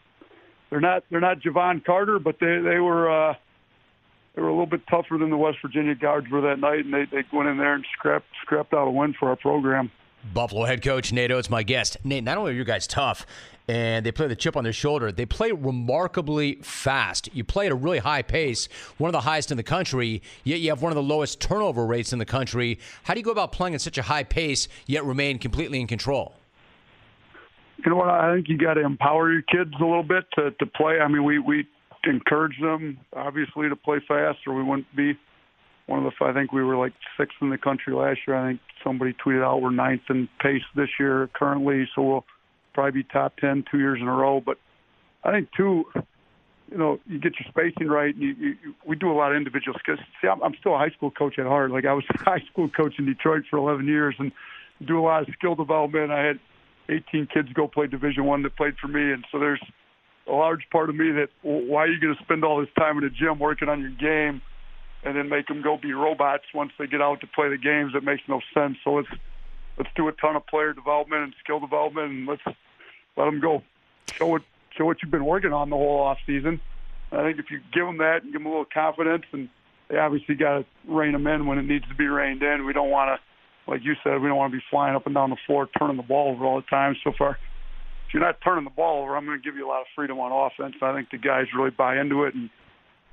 they're not they're not Jevon Carter, but they they were uh, they were a little bit tougher than the West Virginia guards were that night, and they they went in there and scrapped scrapped out a win for our program. Buffalo head coach Nate Oats, my guest. Nate, not only are you guys tough, and they play the chip on their shoulder. They play remarkably fast. You play at a really high pace, one of the highest in the country, yet you have one of the lowest turnover rates in the country. How do you go about playing at such a high pace, yet remain completely in control? You know what? I think you got to empower your kids a little bit to, to play. I mean, we, we encourage them, obviously, to play fast, or we wouldn't be one of the. I think we were like sixth in the country last year. I think somebody tweeted out we're ninth in pace this year currently. So we'll probably be top ten two years in a row. But I think too, you know, you get your spacing right. And you, you, we do a lot of individual skills. See, I'm, I'm still a high school coach at heart. Like I was a high school coach in Detroit for 11 years and do a lot of skill development. I had 18 kids go play Division One that played for me, and so there's a large part of me that why are you going to spend all this time in the gym working on your game and then make them go be robots once they get out to play the games? That makes no sense. So let's let's do a ton of player development and skill development, and let's let them go show what show what you've been working on the whole off season. I think if you give them that and give them a little confidence, and they obviously got to rein them in when it needs to be reined in. We don't want to, like you said, we don't want to be flying up and down the floor, turning the ball over all the time. So far, if you're not turning the ball over, I'm going to give you a lot of freedom on offense. I think the guys really buy into it and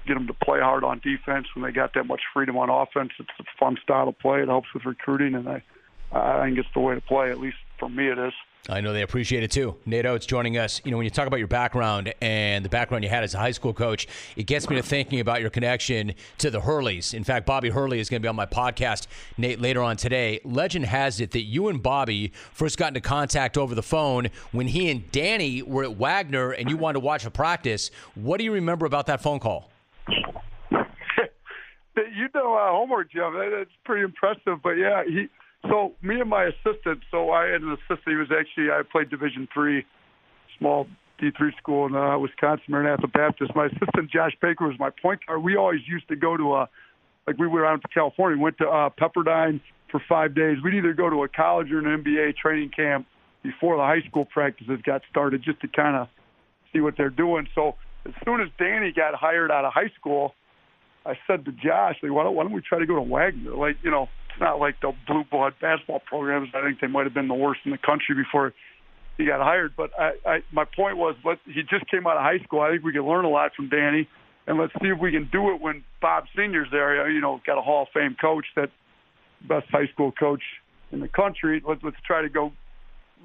get them to play hard on defense when they got that much freedom on offense. It's a fun style of play. It helps with recruiting, and I, I think it's the way to play. At least for me, it is. I know they appreciate it too. Nate Oats joining us. You know, when you talk about your background and the background you had as a high school coach, it gets me to thinking about your connection to the Hurleys. In fact, Bobby Hurley is going to be on my podcast, Nate, later on today. Legend has it that you and Bobby first got into contact over the phone when he and Danny were at Wagner and you wanted to watch a practice. What do you remember about that phone call? you know uh, homework, Jim. That's pretty impressive. But yeah, he so me and my assistant. So I had an assistant. He was actually I played Division three, small D three school in uh, Wisconsin, Maranatha Baptist. My assistant Josh Baker was my point guard. We always used to go to a like we went out to California. Went to uh, Pepperdine for five days. We'd either go to a college or an NBA training camp before the high school practices got started, just to kind of see what they're doing. So as soon as Danny got hired out of high school, I said to Josh, like, why don't, why don't we try to go to Wagner? Like, you know, it's not like the blue blood basketball programs. I think they might have been the worst in the country before he got hired. But I, I my point was, let he just came out of high school. I think we can learn a lot from Danny, and let's see if we can do it when Bob Senior's there. You know, got a Hall of Fame coach, that best high school coach in the country. Let's let's try to go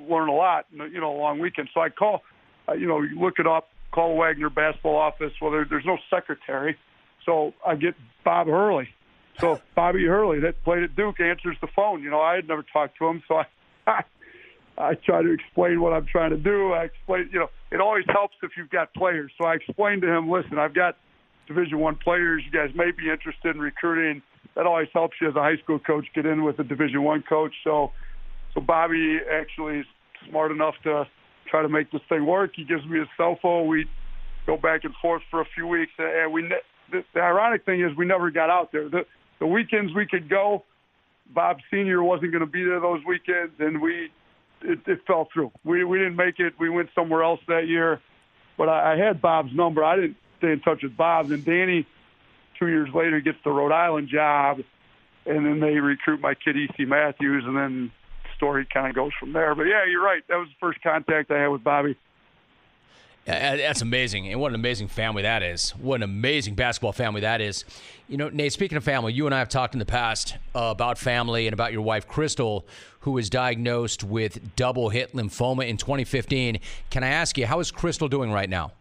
learn a lot. You know, a long weekend. So I call, uh, you know, you look it up. Call Wagner basketball office. Well, there, there's no secretary, so I get Bob Hurley So Bobby Hurley, that played at Duke, answers the phone. You know, I had never talked to him, so I, I, try to explain what I'm trying to do. I explain, you know, it always helps if you've got players. So I explained to him, listen, I've got Division One players. You guys may be interested in recruiting. That always helps you as a high school coach get in with a Division One coach. So, so Bobby actually is smart enough to try to make this thing work. He gives me his cell phone. We go back and forth for a few weeks, and we. The, the ironic thing is, we never got out there. The, the weekends we could go, Bob Senior wasn't going to be there those weekends, and we it, it fell through. We we didn't make it. We went somewhere else that year, but I, I had Bob's number. I didn't stay in touch with Bob. Then Danny, two years later, gets the Rhode Island job, and then they recruit my kid E.C. Matthews, and then the story kind of goes from there. But yeah, you're right. That was the first contact I had with Bobby. That's amazing. And what an amazing family that is. What an amazing basketball family that is. You know, Nate, speaking of family, you and I have talked in the past uh, about family and about your wife, Crystal, who was diagnosed with double hit lymphoma in 2015. Can I ask you, how is Crystal doing right now?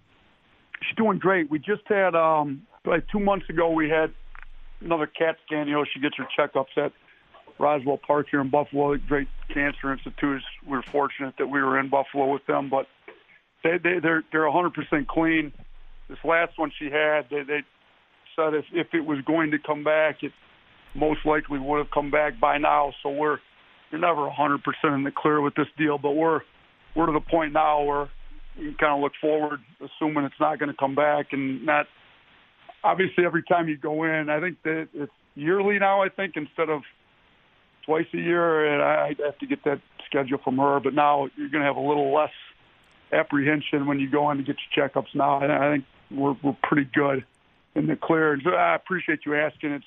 She's doing great. We just had, um, like two months ago, we had another CAT scan. You know, she gets her checkups at Roswell Park here in Buffalo, Great Cancer Institute. We we're fortunate that we were in Buffalo with them, but they, they they're they're 100% clean. This last one she had, they, they said if if it was going to come back, it most likely would have come back by now. So we're you're never 100% in the clear with this deal, but we're we're to the point now where you kind of look forward, assuming it's not going to come back, and not obviously every time you go in. I think that it's yearly now. I think instead of twice a year, and I have to get that schedule from her. But now you're going to have a little less apprehension when you go in to get your checkups now. I think we're we're pretty good in the clear. And I appreciate you asking. It's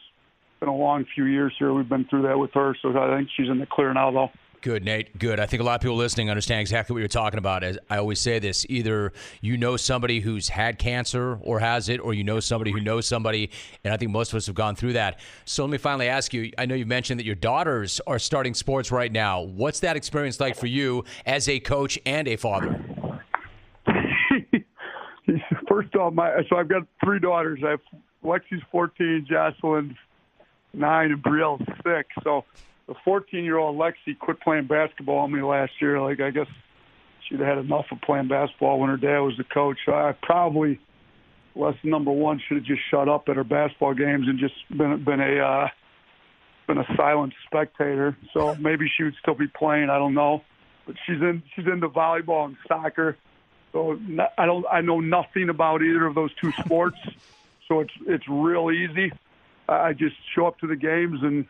been a long few years here. We've been through that with her, so I think she's in the clear now, though. Good, Nate. Good. I think a lot of people listening understand exactly what you're talking about. As I always say this either you know somebody who's had cancer or has it, or you know somebody who knows somebody. And I think most of us have gone through that. So let me finally ask you I know you mentioned that your daughters are starting sports right now. What's that experience like for you as a coach and a father? Off, my so I've got three daughters. I have Lexi's 14, Jocelyn's nine, and Brielle's six. So the 14 year old Lexi quit playing basketball on me last year. Like I guess she'd had enough of playing basketball when her dad was the coach. So I probably lesson number one should have just shut up at her basketball games and just been been a uh, been a silent spectator. So maybe she would still be playing. I don't know, but she's in she's into volleyball and soccer. So I don't I know nothing about either of those two sports. So it's it's real easy. I just show up to the games and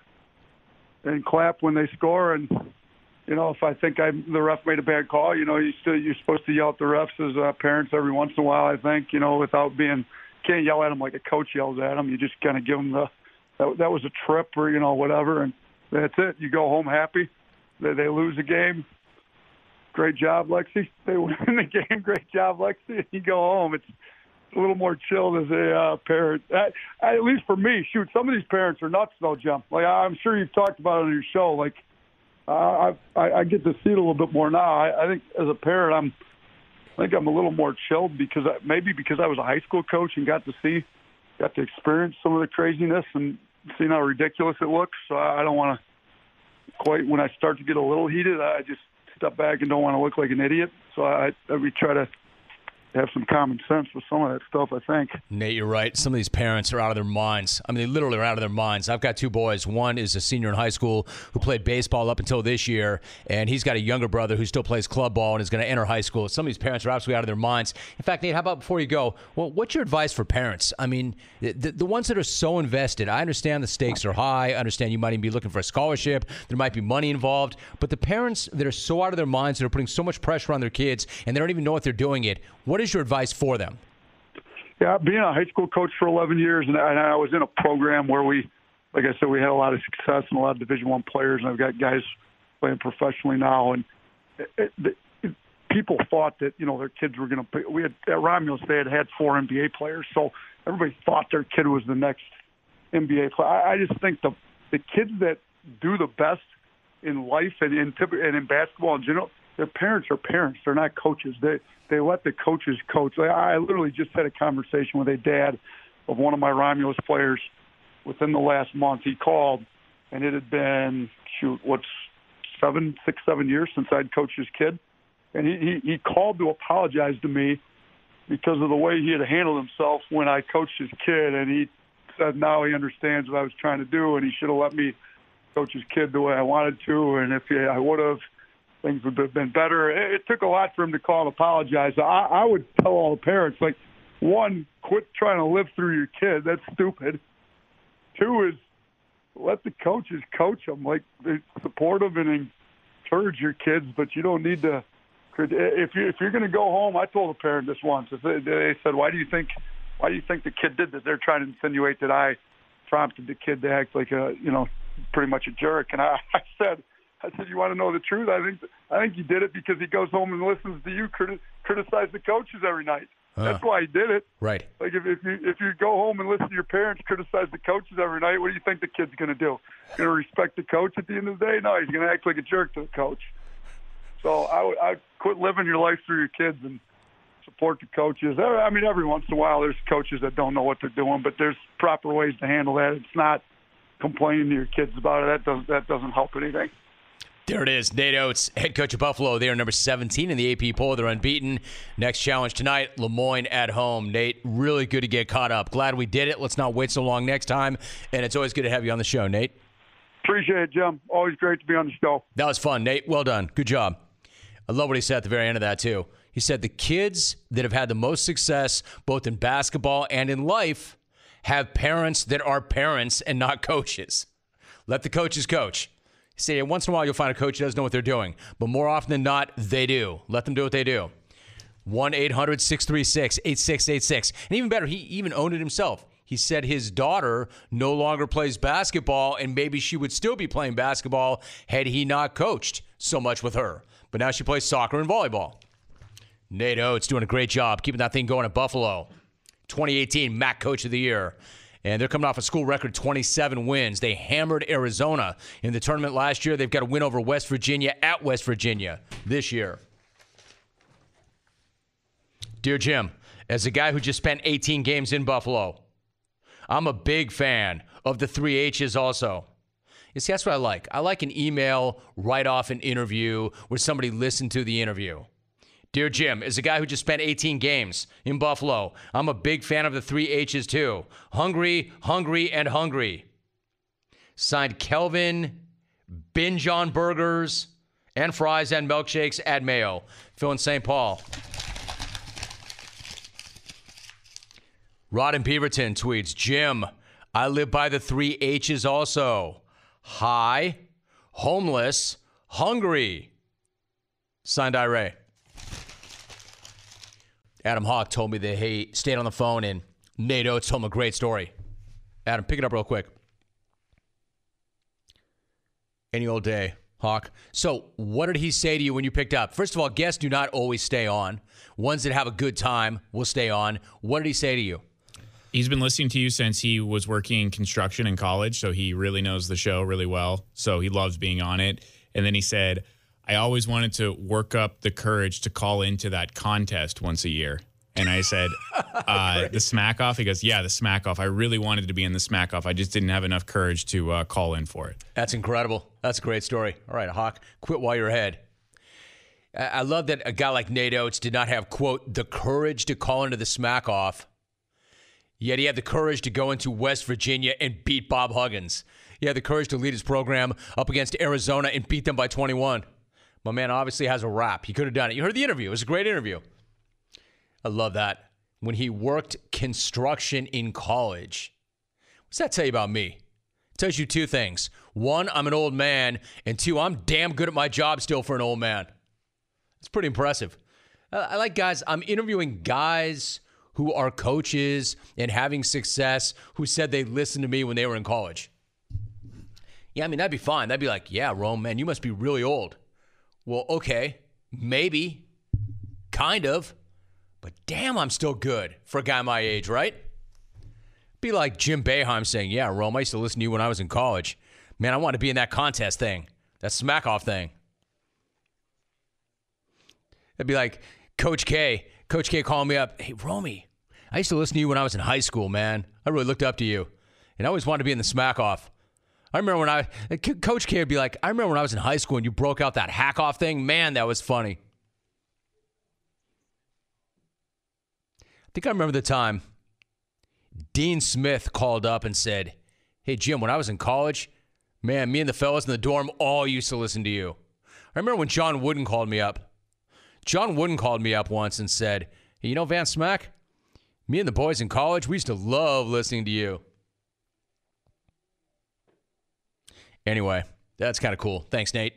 and clap when they score. And you know, if I think I the ref made a bad call, you know, you still you're supposed to yell at the refs as uh, parents every once in a while. I think you know, without being can't yell at them like a coach yells at them. You just kind of give them the that, that was a trip or you know whatever, and that's it. You go home happy. They, they lose a game great job, Lexi. They win the game, great job, Lexi. You go home, it's a little more chilled as a uh, parent. At, at least for me, shoot, some of these parents are nuts though, Jim. Like I'm sure you've talked about it on your show. Like uh, I, I get to see it a little bit more now. I, I think as a parent, I'm, I think I'm a little more chilled because I, maybe because I was a high school coach and got to see, got to experience some of the craziness and seeing how ridiculous it looks. So I, I don't want to quite when I start to get a little heated. I just step back and don't want to look like an idiot. So I, I we try to have some common sense with some of that stuff, I think. Nate, you're right. Some of these parents are out of their minds. I mean, they literally are out of their minds. I've got two boys. One is a senior in high school who played baseball up until this year, and he's got a younger brother who still plays club ball and is going to enter high school. Some of these parents are absolutely out of their minds. In fact, Nate, how about before you go, well, what's your advice for parents? I mean, the, the ones that are so invested, I understand the stakes are high. I understand you might even be looking for a scholarship. There might be money involved. But the parents that are so out of their minds, that are putting so much pressure on their kids, and they don't even know what they're doing it, what is your advice for them? Yeah, being a high school coach for 11 years, and I was in a program where we, like I said, we had a lot of success and a lot of Division One players, and I've got guys playing professionally now. And it, it, it, people thought that you know their kids were going to. We had at Romulus, they had had four NBA players, so everybody thought their kid was the next NBA player. I, I just think the the kids that do the best in life and in and in basketball in general, their parents are parents. They're not coaches. They they let the coaches coach. I literally just had a conversation with a dad of one of my Romulus players within the last month, he called, and it had been shoot, what's seven, six, seven years since I'd coached his kid, and he he, he called to apologize to me because of the way he had handled himself when I coached his kid, and he said now he understands what I was trying to do, and he should have let me coach his kid the way I wanted to, and if he, I would have, things would have been better. It, it took a lot for him to call and apologize. I, I would tell all the parents, like, one, quit trying to live through your kid. That's stupid. Two is let the coaches coach them. Like, they support them and encourage your kids, but you don't need to. If you if you're going to go home, I told a parent this once. They said, "Why do you think why do you think the kid did this?" They're trying to insinuate that I prompted the kid to act like a you know pretty much a jerk. And I, I said, I said, you want to know the truth? I think I think he did it because he goes home and listens to you criti- criticize the coaches every night. Huh. That's why he did it. Right. Like if, if you if you go home and listen to your parents criticize the coaches every night, what do you think the kid's going to do? Going to respect the coach at the end of the day? No, he's going to act like a jerk to the coach. So I would I quit living your life through your kids and support the coaches. I mean, every once in a while, there's coaches that don't know what they're doing, but there's proper ways to handle that. It's not complaining to your kids about it. That doesn't that doesn't help anything. There it is. Nate Oats, head coach of Buffalo. They are number 17 in the AP poll. They're unbeaten. Next challenge tonight, Le Moyne at home. Nate, really good to get caught up. Glad we did it. Let's not wait so long next time. And it's always good to have you on the show, Nate. Appreciate it, Jim. Always great to be on the show. That was fun, Nate. Well done. Good job. I love what he said at the very end of that, too. He said the kids that have had the most success, both in basketball and in life, have parents that are parents and not coaches. Let the coaches coach. See, once in a while you'll find a coach who doesn't know what they're doing, but more often than not, they do. Let them do what they do. 1 800 636 8686. And even better, he even owned it himself. He said his daughter no longer plays basketball, and maybe she would still be playing basketball had he not coached so much with her. But now she plays soccer and volleyball. Nate Oats doing a great job keeping that thing going at Buffalo. 2018 MAC Coach of the Year. And they're coming off a school record 27 wins. They hammered Arizona in the tournament last year. They've got a win over West Virginia at West Virginia this year. Dear Jim, as a guy who just spent 18 games in Buffalo, I'm a big fan of the three H's also. You see, that's what I like. I like an email right off an interview where somebody listened to the interview. Dear Jim, as a guy who just spent 18 games in Buffalo, I'm a big fan of the three H's too. Hungry, hungry, and hungry. Signed Kelvin, binge on burgers and fries and milkshakes at Mayo. Phil in St. Paul. Rod in Beaverton tweets Jim, I live by the three H's also high, homeless, hungry. Signed Ray. Adam Hawk told me that he stayed on the phone and Nate Oats told him a great story. Adam, pick it up real quick. Any old day, Hawk. So, what did he say to you when you picked up? First of all, guests do not always stay on. Ones that have a good time will stay on. What did he say to you? He's been listening to you since he was working in construction in college, so he really knows the show really well. So he loves being on it. And then he said, I always wanted to work up the courage to call into that contest once a year. And I said, uh, the smack off. He goes, yeah, the smack off. I really wanted to be in the smack off. I just didn't have enough courage to uh, call in for it. That's incredible. That's a great story. All right, Hawk, quit while you're ahead. I I love that a guy like Nate Oats did not have, quote, the courage to call into the smack off, yet he had the courage to go into West Virginia and beat Bob Huggins. He had the courage to lead his program up against Arizona and beat them by 21. My man obviously has a rap. He could have done it. You heard the interview. It was a great interview. I love that. When he worked construction in college. What's that tell you about me? It tells you two things. One, I'm an old man, and two, I'm damn good at my job still for an old man. It's pretty impressive. I like guys, I'm interviewing guys who are coaches and having success who said they listened to me when they were in college. Yeah, I mean, that'd be fine. That'd be like, yeah, Rome, man, you must be really old. Well, okay, maybe, kind of, but damn, I'm still good for a guy my age, right? Be like Jim Boeheim saying, Yeah, Rome, I used to listen to you when I was in college. Man, I want to be in that contest thing, that smack off thing. It'd be like Coach K, Coach K calling me up, Hey, Romy, I used to listen to you when I was in high school, man. I really looked up to you. and I always wanted to be in the smack off. I remember when I, Coach K would be like, I remember when I was in high school and you broke out that hack off thing. Man, that was funny. I think I remember the time Dean Smith called up and said, Hey, Jim, when I was in college, man, me and the fellas in the dorm all used to listen to you. I remember when John Wooden called me up. John Wooden called me up once and said, Hey, you know Van Smack? Me and the boys in college, we used to love listening to you. Anyway, that's kind of cool. Thanks, Nate.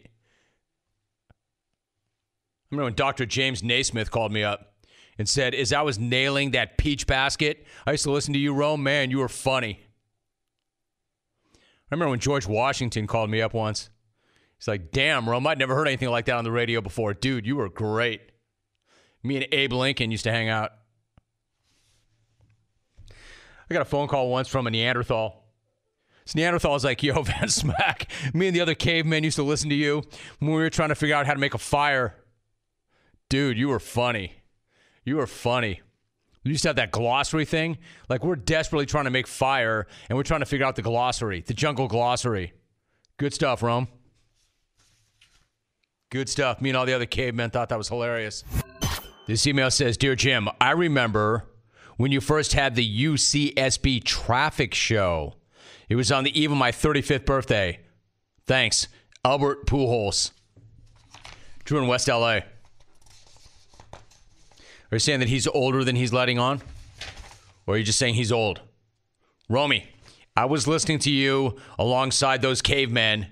I remember when Dr. James Naismith called me up and said, As I was nailing that peach basket, I used to listen to you, Rome. Man, you were funny. I remember when George Washington called me up once. He's like, Damn, Rome, I'd never heard anything like that on the radio before. Dude, you were great. Me and Abe Lincoln used to hang out. I got a phone call once from a Neanderthal. This Neanderthal was like, Yo, Van Smack, me and the other cavemen used to listen to you when we were trying to figure out how to make a fire. Dude, you were funny. You were funny. We used to have that glossary thing. Like, we're desperately trying to make fire, and we're trying to figure out the glossary, the jungle glossary. Good stuff, Rome. Good stuff. Me and all the other cavemen thought that was hilarious. This email says Dear Jim, I remember when you first had the UCSB traffic show. It was on the eve of my 35th birthday. Thanks, Albert Pujols. Drew in West LA. Are you saying that he's older than he's letting on? Or are you just saying he's old? Romy, I was listening to you alongside those cavemen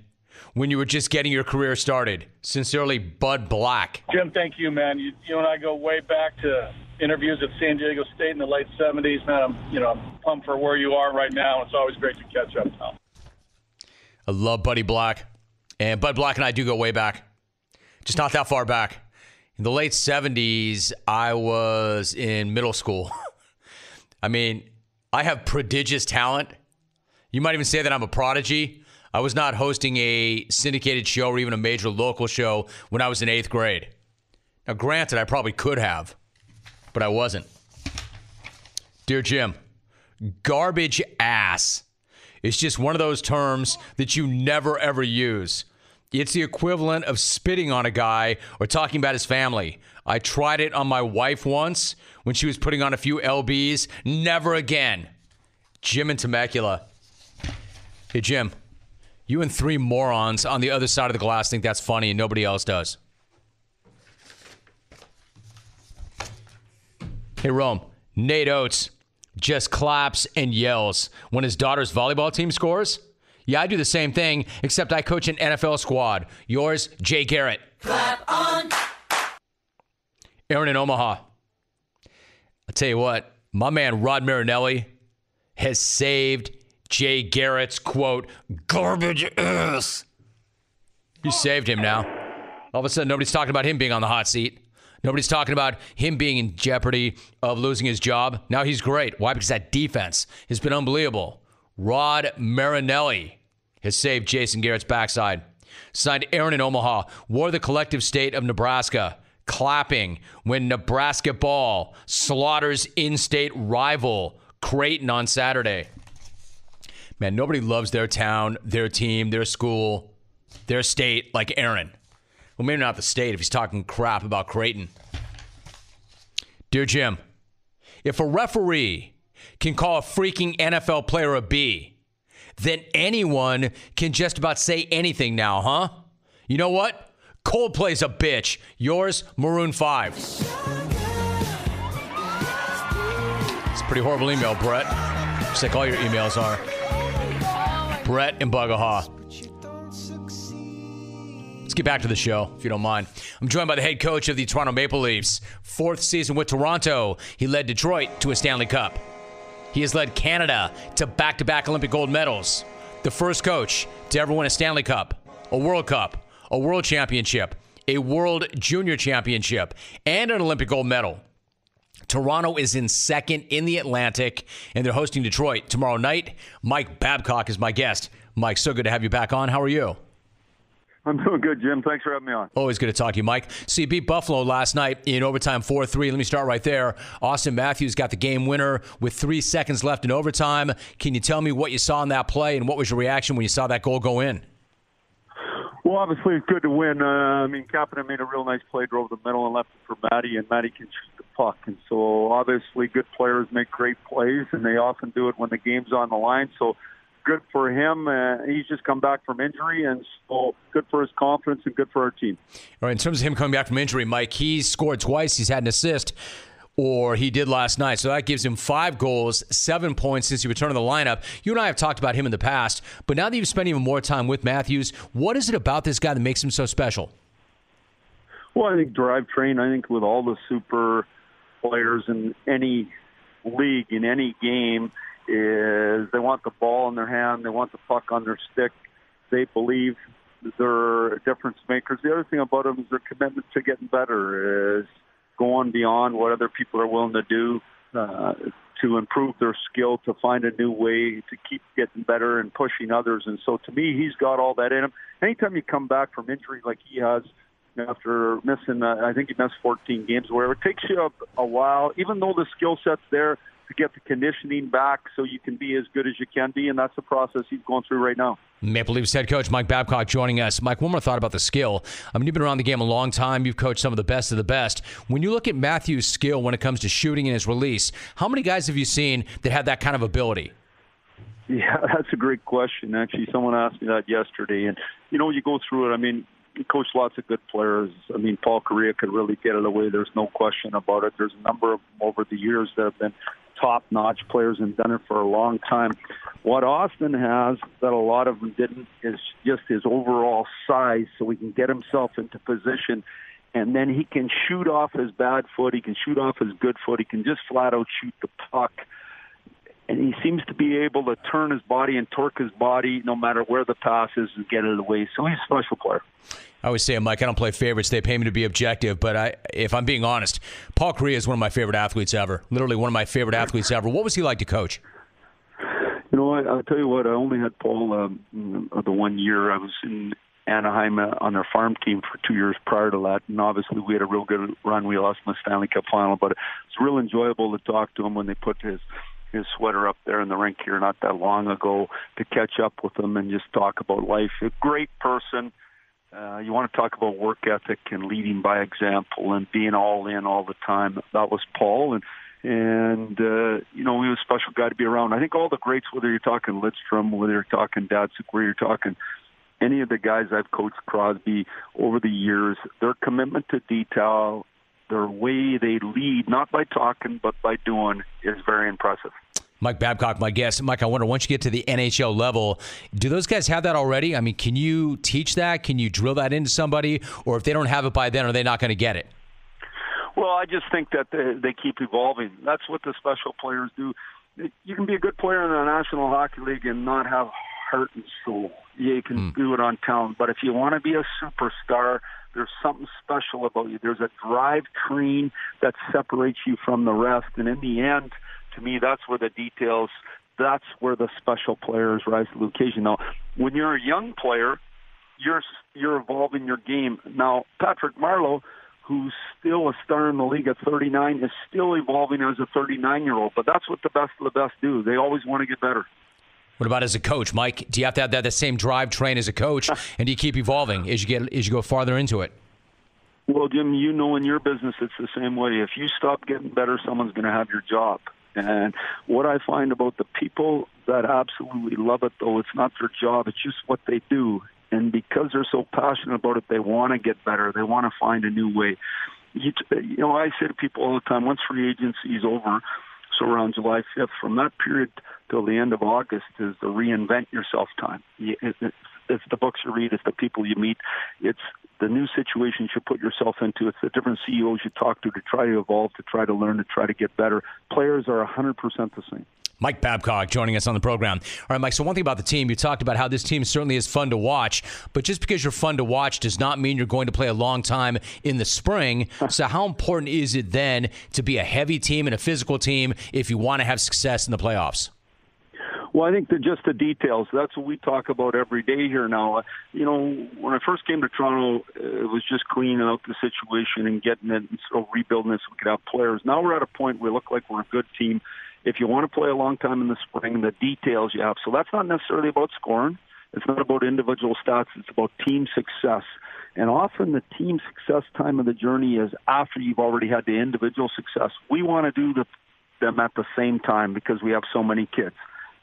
when you were just getting your career started. Sincerely, Bud Black. Jim, thank you, man. You, you and I go way back to interviews at San Diego State in the late 70s. Man, I'm, you know, I'm pumped for where you are right now. It's always great to catch up, pal. I love Buddy Black. And Bud Black and I do go way back, just not that far back. In the late 70s, I was in middle school. I mean, I have prodigious talent. You might even say that I'm a prodigy. I was not hosting a syndicated show or even a major local show when I was in eighth grade. Now, granted, I probably could have, but I wasn't. Dear Jim, garbage ass is just one of those terms that you never ever use. It's the equivalent of spitting on a guy or talking about his family. I tried it on my wife once when she was putting on a few LBs. Never again. Jim and Temecula. Hey, Jim, you and three morons on the other side of the glass think that's funny and nobody else does. Hey, Rome, Nate Oats just claps and yells when his daughter's volleyball team scores. Yeah, I do the same thing, except I coach an NFL squad. Yours, Jay Garrett. Clap on. Aaron in Omaha. I'll tell you what, my man Rod Marinelli has saved Jay Garrett's quote, garbage ass. You saved him now. All of a sudden, nobody's talking about him being on the hot seat. Nobody's talking about him being in jeopardy of losing his job. Now he's great. Why? Because that defense has been unbelievable. Rod Marinelli has saved Jason Garrett's backside. Signed Aaron in Omaha, wore the collective state of Nebraska, clapping when Nebraska ball slaughters in state rival Creighton on Saturday. Man, nobody loves their town, their team, their school, their state like Aaron. Well, maybe not the state if he's talking crap about Creighton. Dear Jim, if a referee can call a freaking NFL player a B, then anyone can just about say anything now, huh? You know what? Coldplay's a bitch. Yours, Maroon 5. It's a pretty horrible email, Brett. Just like all your emails are. Brett and Bugaha. Let's get back to the show, if you don't mind. I'm joined by the head coach of the Toronto Maple Leafs. Fourth season with Toronto, he led Detroit to a Stanley Cup. He has led Canada to back to back Olympic gold medals. The first coach to ever win a Stanley Cup, a World Cup, a World Championship, a World Junior Championship, and an Olympic gold medal. Toronto is in second in the Atlantic, and they're hosting Detroit tomorrow night. Mike Babcock is my guest. Mike, so good to have you back on. How are you? I'm doing good, Jim. Thanks for having me on. Always good to talk to you, Mike. So you beat Buffalo last night in overtime 4 3. Let me start right there. Auston Matthews got the game winner with three seconds left in overtime. Can you tell me what you saw in that play and what was your reaction when you saw that goal go in? Well, obviously, it's good to win. Uh, I mean, Kapanen made a real nice play, drove the middle and left it for Matty, and Matty can shoot the puck. And so, obviously, good players make great plays, and they often do it when the game's on the line. So, good for him. Uh, he's just come back from injury, and so good for his confidence and good for our team. All right, in terms of him coming back from injury, Mike, he's scored twice. He's had an assist, or he did last night. So that gives him five goals, seven points since he returned to the lineup. You and I have talked about him in the past, but now that you've spent even more time with Matthews, what is it about this guy that makes him so special? Well, I think drive train. I think with all the super players in any league in any game is they want the ball in their hand, they want the puck on their stick. They believe they're difference makers. The other thing about them is their commitment to getting better is going beyond what other people are willing to do uh, to improve their skill, to find a new way, to keep getting better and pushing others. And so to me, he's got all that in him. Anytime you come back from injury like he has, after missing, uh, I think he missed 14 games, where it takes you a, a while, even though the skill set's there, to get the conditioning back so you can be as good as you can be, and that's the process he's going through right now. Maple Leafs head coach Mike Babcock joining us. Mike, one more thought about the skill. I mean, you've been around the game a long time. You've coached some of the best of the best. When you look at Matthews' skill when it comes to shooting and his release, how many guys have you seen that have that kind of ability? Yeah, that's a great question. Actually, someone asked me that yesterday, and you know, you go through it. I mean, he coached lots of good players. I mean, Paul Kariya could really get it away. There's no question about it. There's a number of them over the years that have been top-notch players and done it for a long time. What Austin has that a lot of them didn't is just his overall size, so he can get himself into position, and then he can shoot off his bad foot. He can shoot off his good foot. He can just flat out shoot the puck and he seems to be able to turn his body and torque his body no matter where the pass is and get it away. So he's a special player. I always say, Mike, I don't play favorites. They pay me to be objective. But I, if I'm being honest, Paul Kariya is one of my favorite athletes ever. Literally one of my favorite athletes ever. What was he like to coach? You know, I, I'll tell you what. I only had Paul um, the one year I was in Anaheim uh, on their farm team for two years prior to that, and obviously we had a real good run. We lost in the Stanley Cup final, but it's real enjoyable to talk to him when they put his his sweater up there in the rink here not that long ago to catch up with him and just talk about life. A great person. Uh, you want to talk about work ethic and leading by example and being all in all the time. That was Paul, and and uh, you know he was a special guy to be around. I think all the greats, whether you're talking Lidstrom, whether you're talking Datsyuk, whether you're talking any of the guys I've coached Crosby over the years, their commitment to detail, their way they lead, not by talking but by doing, is very impressive. Mike Babcock, my guest. Mike, I wonder once you get to the NHL level, do those guys have that already? I mean, can you teach that? Can you drill that into somebody? Or if they don't have it by then, are they not going to get it? Well, I just think that they, they keep evolving. That's what the special players do. You can be a good player in the National Hockey League and not have heart and soul. You can mm. do it on talent, but if you want to be a superstar, there's something special about you. There's a drive train that separates you from the rest, and in the end to me, that's where the details, that's where the special players rise to the occasion. Now, when you're a young player, you're you're evolving your game. Now, Patrick Marleau, who's still a star in the league at 39, is still evolving as a 39 year old. But that's what the best of the best do. They always want to get better. What about as a coach, Mike? Do you have to have that the same drive train as a coach, and do you keep evolving as you get as you go farther into it? Well, Jim, you know in your business it's the same way. If you stop getting better, someone's going to have your job. And what I find about the people that absolutely love it, though, it's not their job, it's just what they do. And because they're so passionate about it, they want to get better. They want to find a new way. You, you know, I say to people all the time, once free agency is over, so around July 5th, from that period till the end of August is the reinvent yourself time. It's the books you read, it's the people you meet, it's the new situations you put yourself into. It's the different CEOs you talk to to try to evolve, to try to learn, to try to get better. Players are 100% the same. Mike Babcock joining us on the program. All right, Mike. So one thing about the team, you talked about how this team certainly is fun to watch, but just because you're fun to watch does not mean you're going to play a long time in the spring. so how important is it then to be a heavy team and a physical team if you want to have success in the playoffs? Well, I think that just the details. That's what we talk about every day here now. Uh, you know, when I first came to Toronto, uh, it was just cleaning out the situation and getting it and of rebuilding it so we could have players. Now we're at a point where we look like we're a good team. If you want to play a long time in the spring, the details you have. So that's not necessarily about scoring. It's not about individual stats. It's about team success. And often the team success time of the journey is after you've already had the individual success. We want to do the, them at the same time because we have so many kids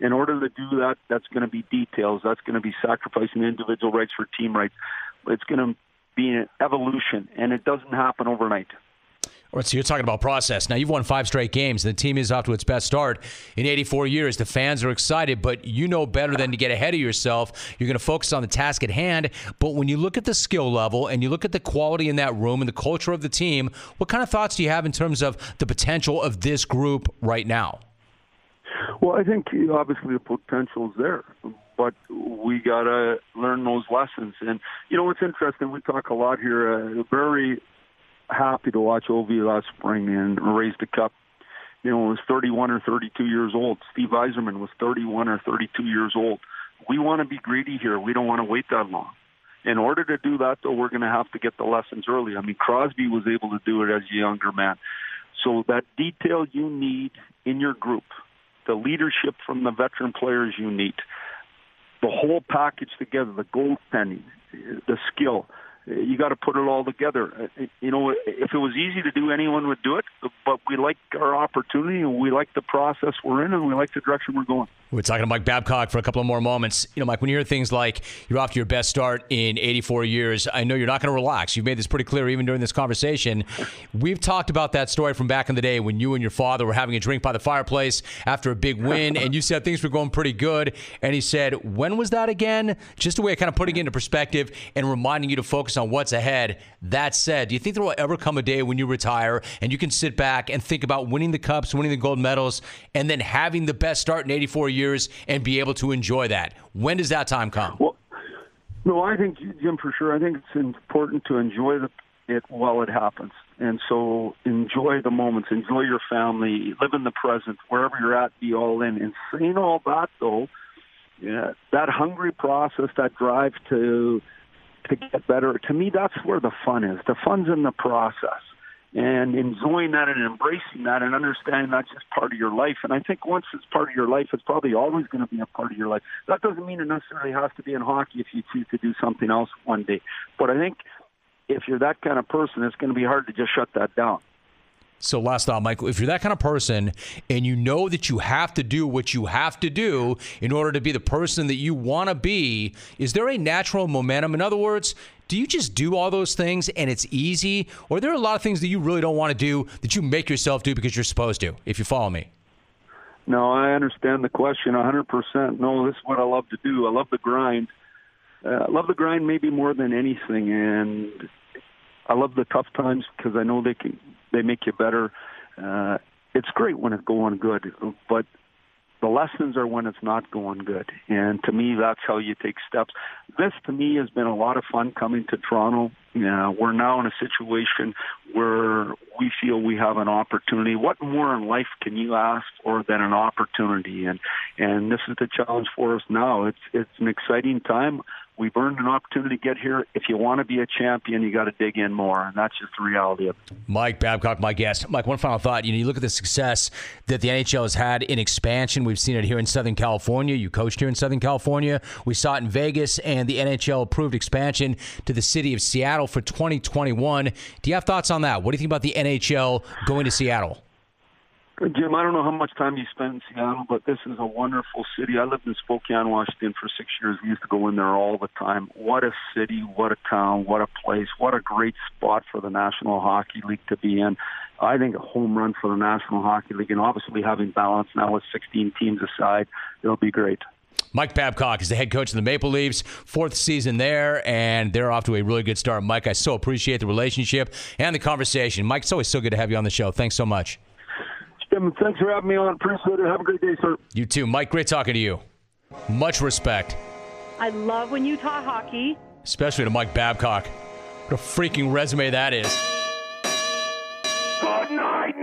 in order to do that, that's going to be details. That's going to be sacrificing individual rights for team rights. It's going to be an evolution, and it doesn't happen overnight. All right, so you're talking about process. Now, you've won five straight games. And the team is off to its best start in 84 years. The fans are excited, but you know better than to get ahead of yourself. You're going to focus on the task at hand. But when you look at the skill level and you look at the quality in that room and the culture of the team, what kind of thoughts do you have in terms of the potential of this group right now? Well, I think obviously the potential is there, but we got to learn those lessons. And you know, it's interesting. We talk a lot here. Uh, very happy to watch OV last spring and raise the cup. You know, was 31 or 32 years old. Steve Yzerman was 31 or 32 years old. We want to be greedy here. We don't want to wait that long. In order to do that, though, we're going to have to get the lessons early. I mean, Crosby was able to do it as a younger man. So that detail you need in your group the leadership from the veteran players you need, the whole package together, the goaltending, the skill. You got to put it all together. You know, if it was easy to do, anyone would do it. But we like our opportunity, and we like the process we're in, and we like the direction we're going. We're talking to Mike Babcock for a couple of more moments. You know, Mike, when you hear things like you're off to your best start in 84 years, I know you're not going to relax. You've made this pretty clear even during this conversation. We've talked about that story from back in the day when you and your father were having a drink by the fireplace after a big win, and you said things were going pretty good. And he said, When was that again? Just a way of kind of putting it into perspective and reminding you to focus on what's ahead. That said, do you think there will ever come a day when you retire and you can sit back and think about winning the cups, winning the gold medals, and then having the best start in 84 years? Years and be able to enjoy that. When does that time come? Well, no, I think Jim for sure. I think it's important to enjoy the, it while it happens, and so enjoy the moments, enjoy your family, live in the present, wherever you're at, be all in. And saying all that though, yeah, that hungry process, that drive to to get better. To me, that's where the fun is. The fun's in the process and enjoying that and embracing that and understanding that's just part of your life. And I think once it's part of your life, it's probably always going to be a part of your life. That doesn't mean it necessarily has to be in hockey if you choose to do something else one day. But I think if you're that kind of person, it's going to be hard to just shut that down. So, last thought, Michael, if you're that kind of person and you know that you have to do what you have to do in order to be the person that you want to be, is there a natural momentum? In other words, do you just do all those things and it's easy? Or are there a lot of things that you really don't want to do that you make yourself do because you're supposed to, if you follow me? No, I understand the question 100%. No, this is what I love to do. I love the grind. Uh, I love the grind maybe more than anything. And I love the tough times because I know they can they make you better. Uh, it's great when it's going good, but the lessons are when it's not going good. And to me, that's how you take steps. This, to me, has been a lot of fun coming to Toronto. Uh, we're now in a situation where we feel we have an opportunity. What more in life can you ask for than an opportunity? And and this is the challenge for us now. It's it's an exciting time. We've earned an opportunity to get here. If you want to be a champion, you got to dig in more, and that's just the reality of it. Mike Babcock, my guest. Mike, one final thought. You know, you look at the success that the NHL has had in expansion. We've seen it here in Southern California. You coached here in Southern California. We saw it in Vegas, and the NHL approved expansion to the city of Seattle for 2021. Do you have thoughts on that? What do you think about the NHL going to Seattle? Jim, I don't know how much time you spent in Seattle, but this is a wonderful city. I lived in Spokane, Washington for six years. We used to go in there all the time. What a city, what a town, what a place, what a great spot for the National Hockey League to be in. I think a home run for the National Hockey League, and obviously having balance now with 16 teams aside, it'll be great. Mike Babcock is the head coach of the Maple Leafs, fourth season there, and they're off to a really good start. Mike, I so appreciate the relationship and the conversation. Mike, it's always so good to have you on the show. Thanks so much. Tim, thanks for having me on. Appreciate it. Have a great day, sir. You too. Mike, great talking to you. Much respect. I love when you talk hockey. Especially to Mike Babcock. What a freaking resume that is. Good night.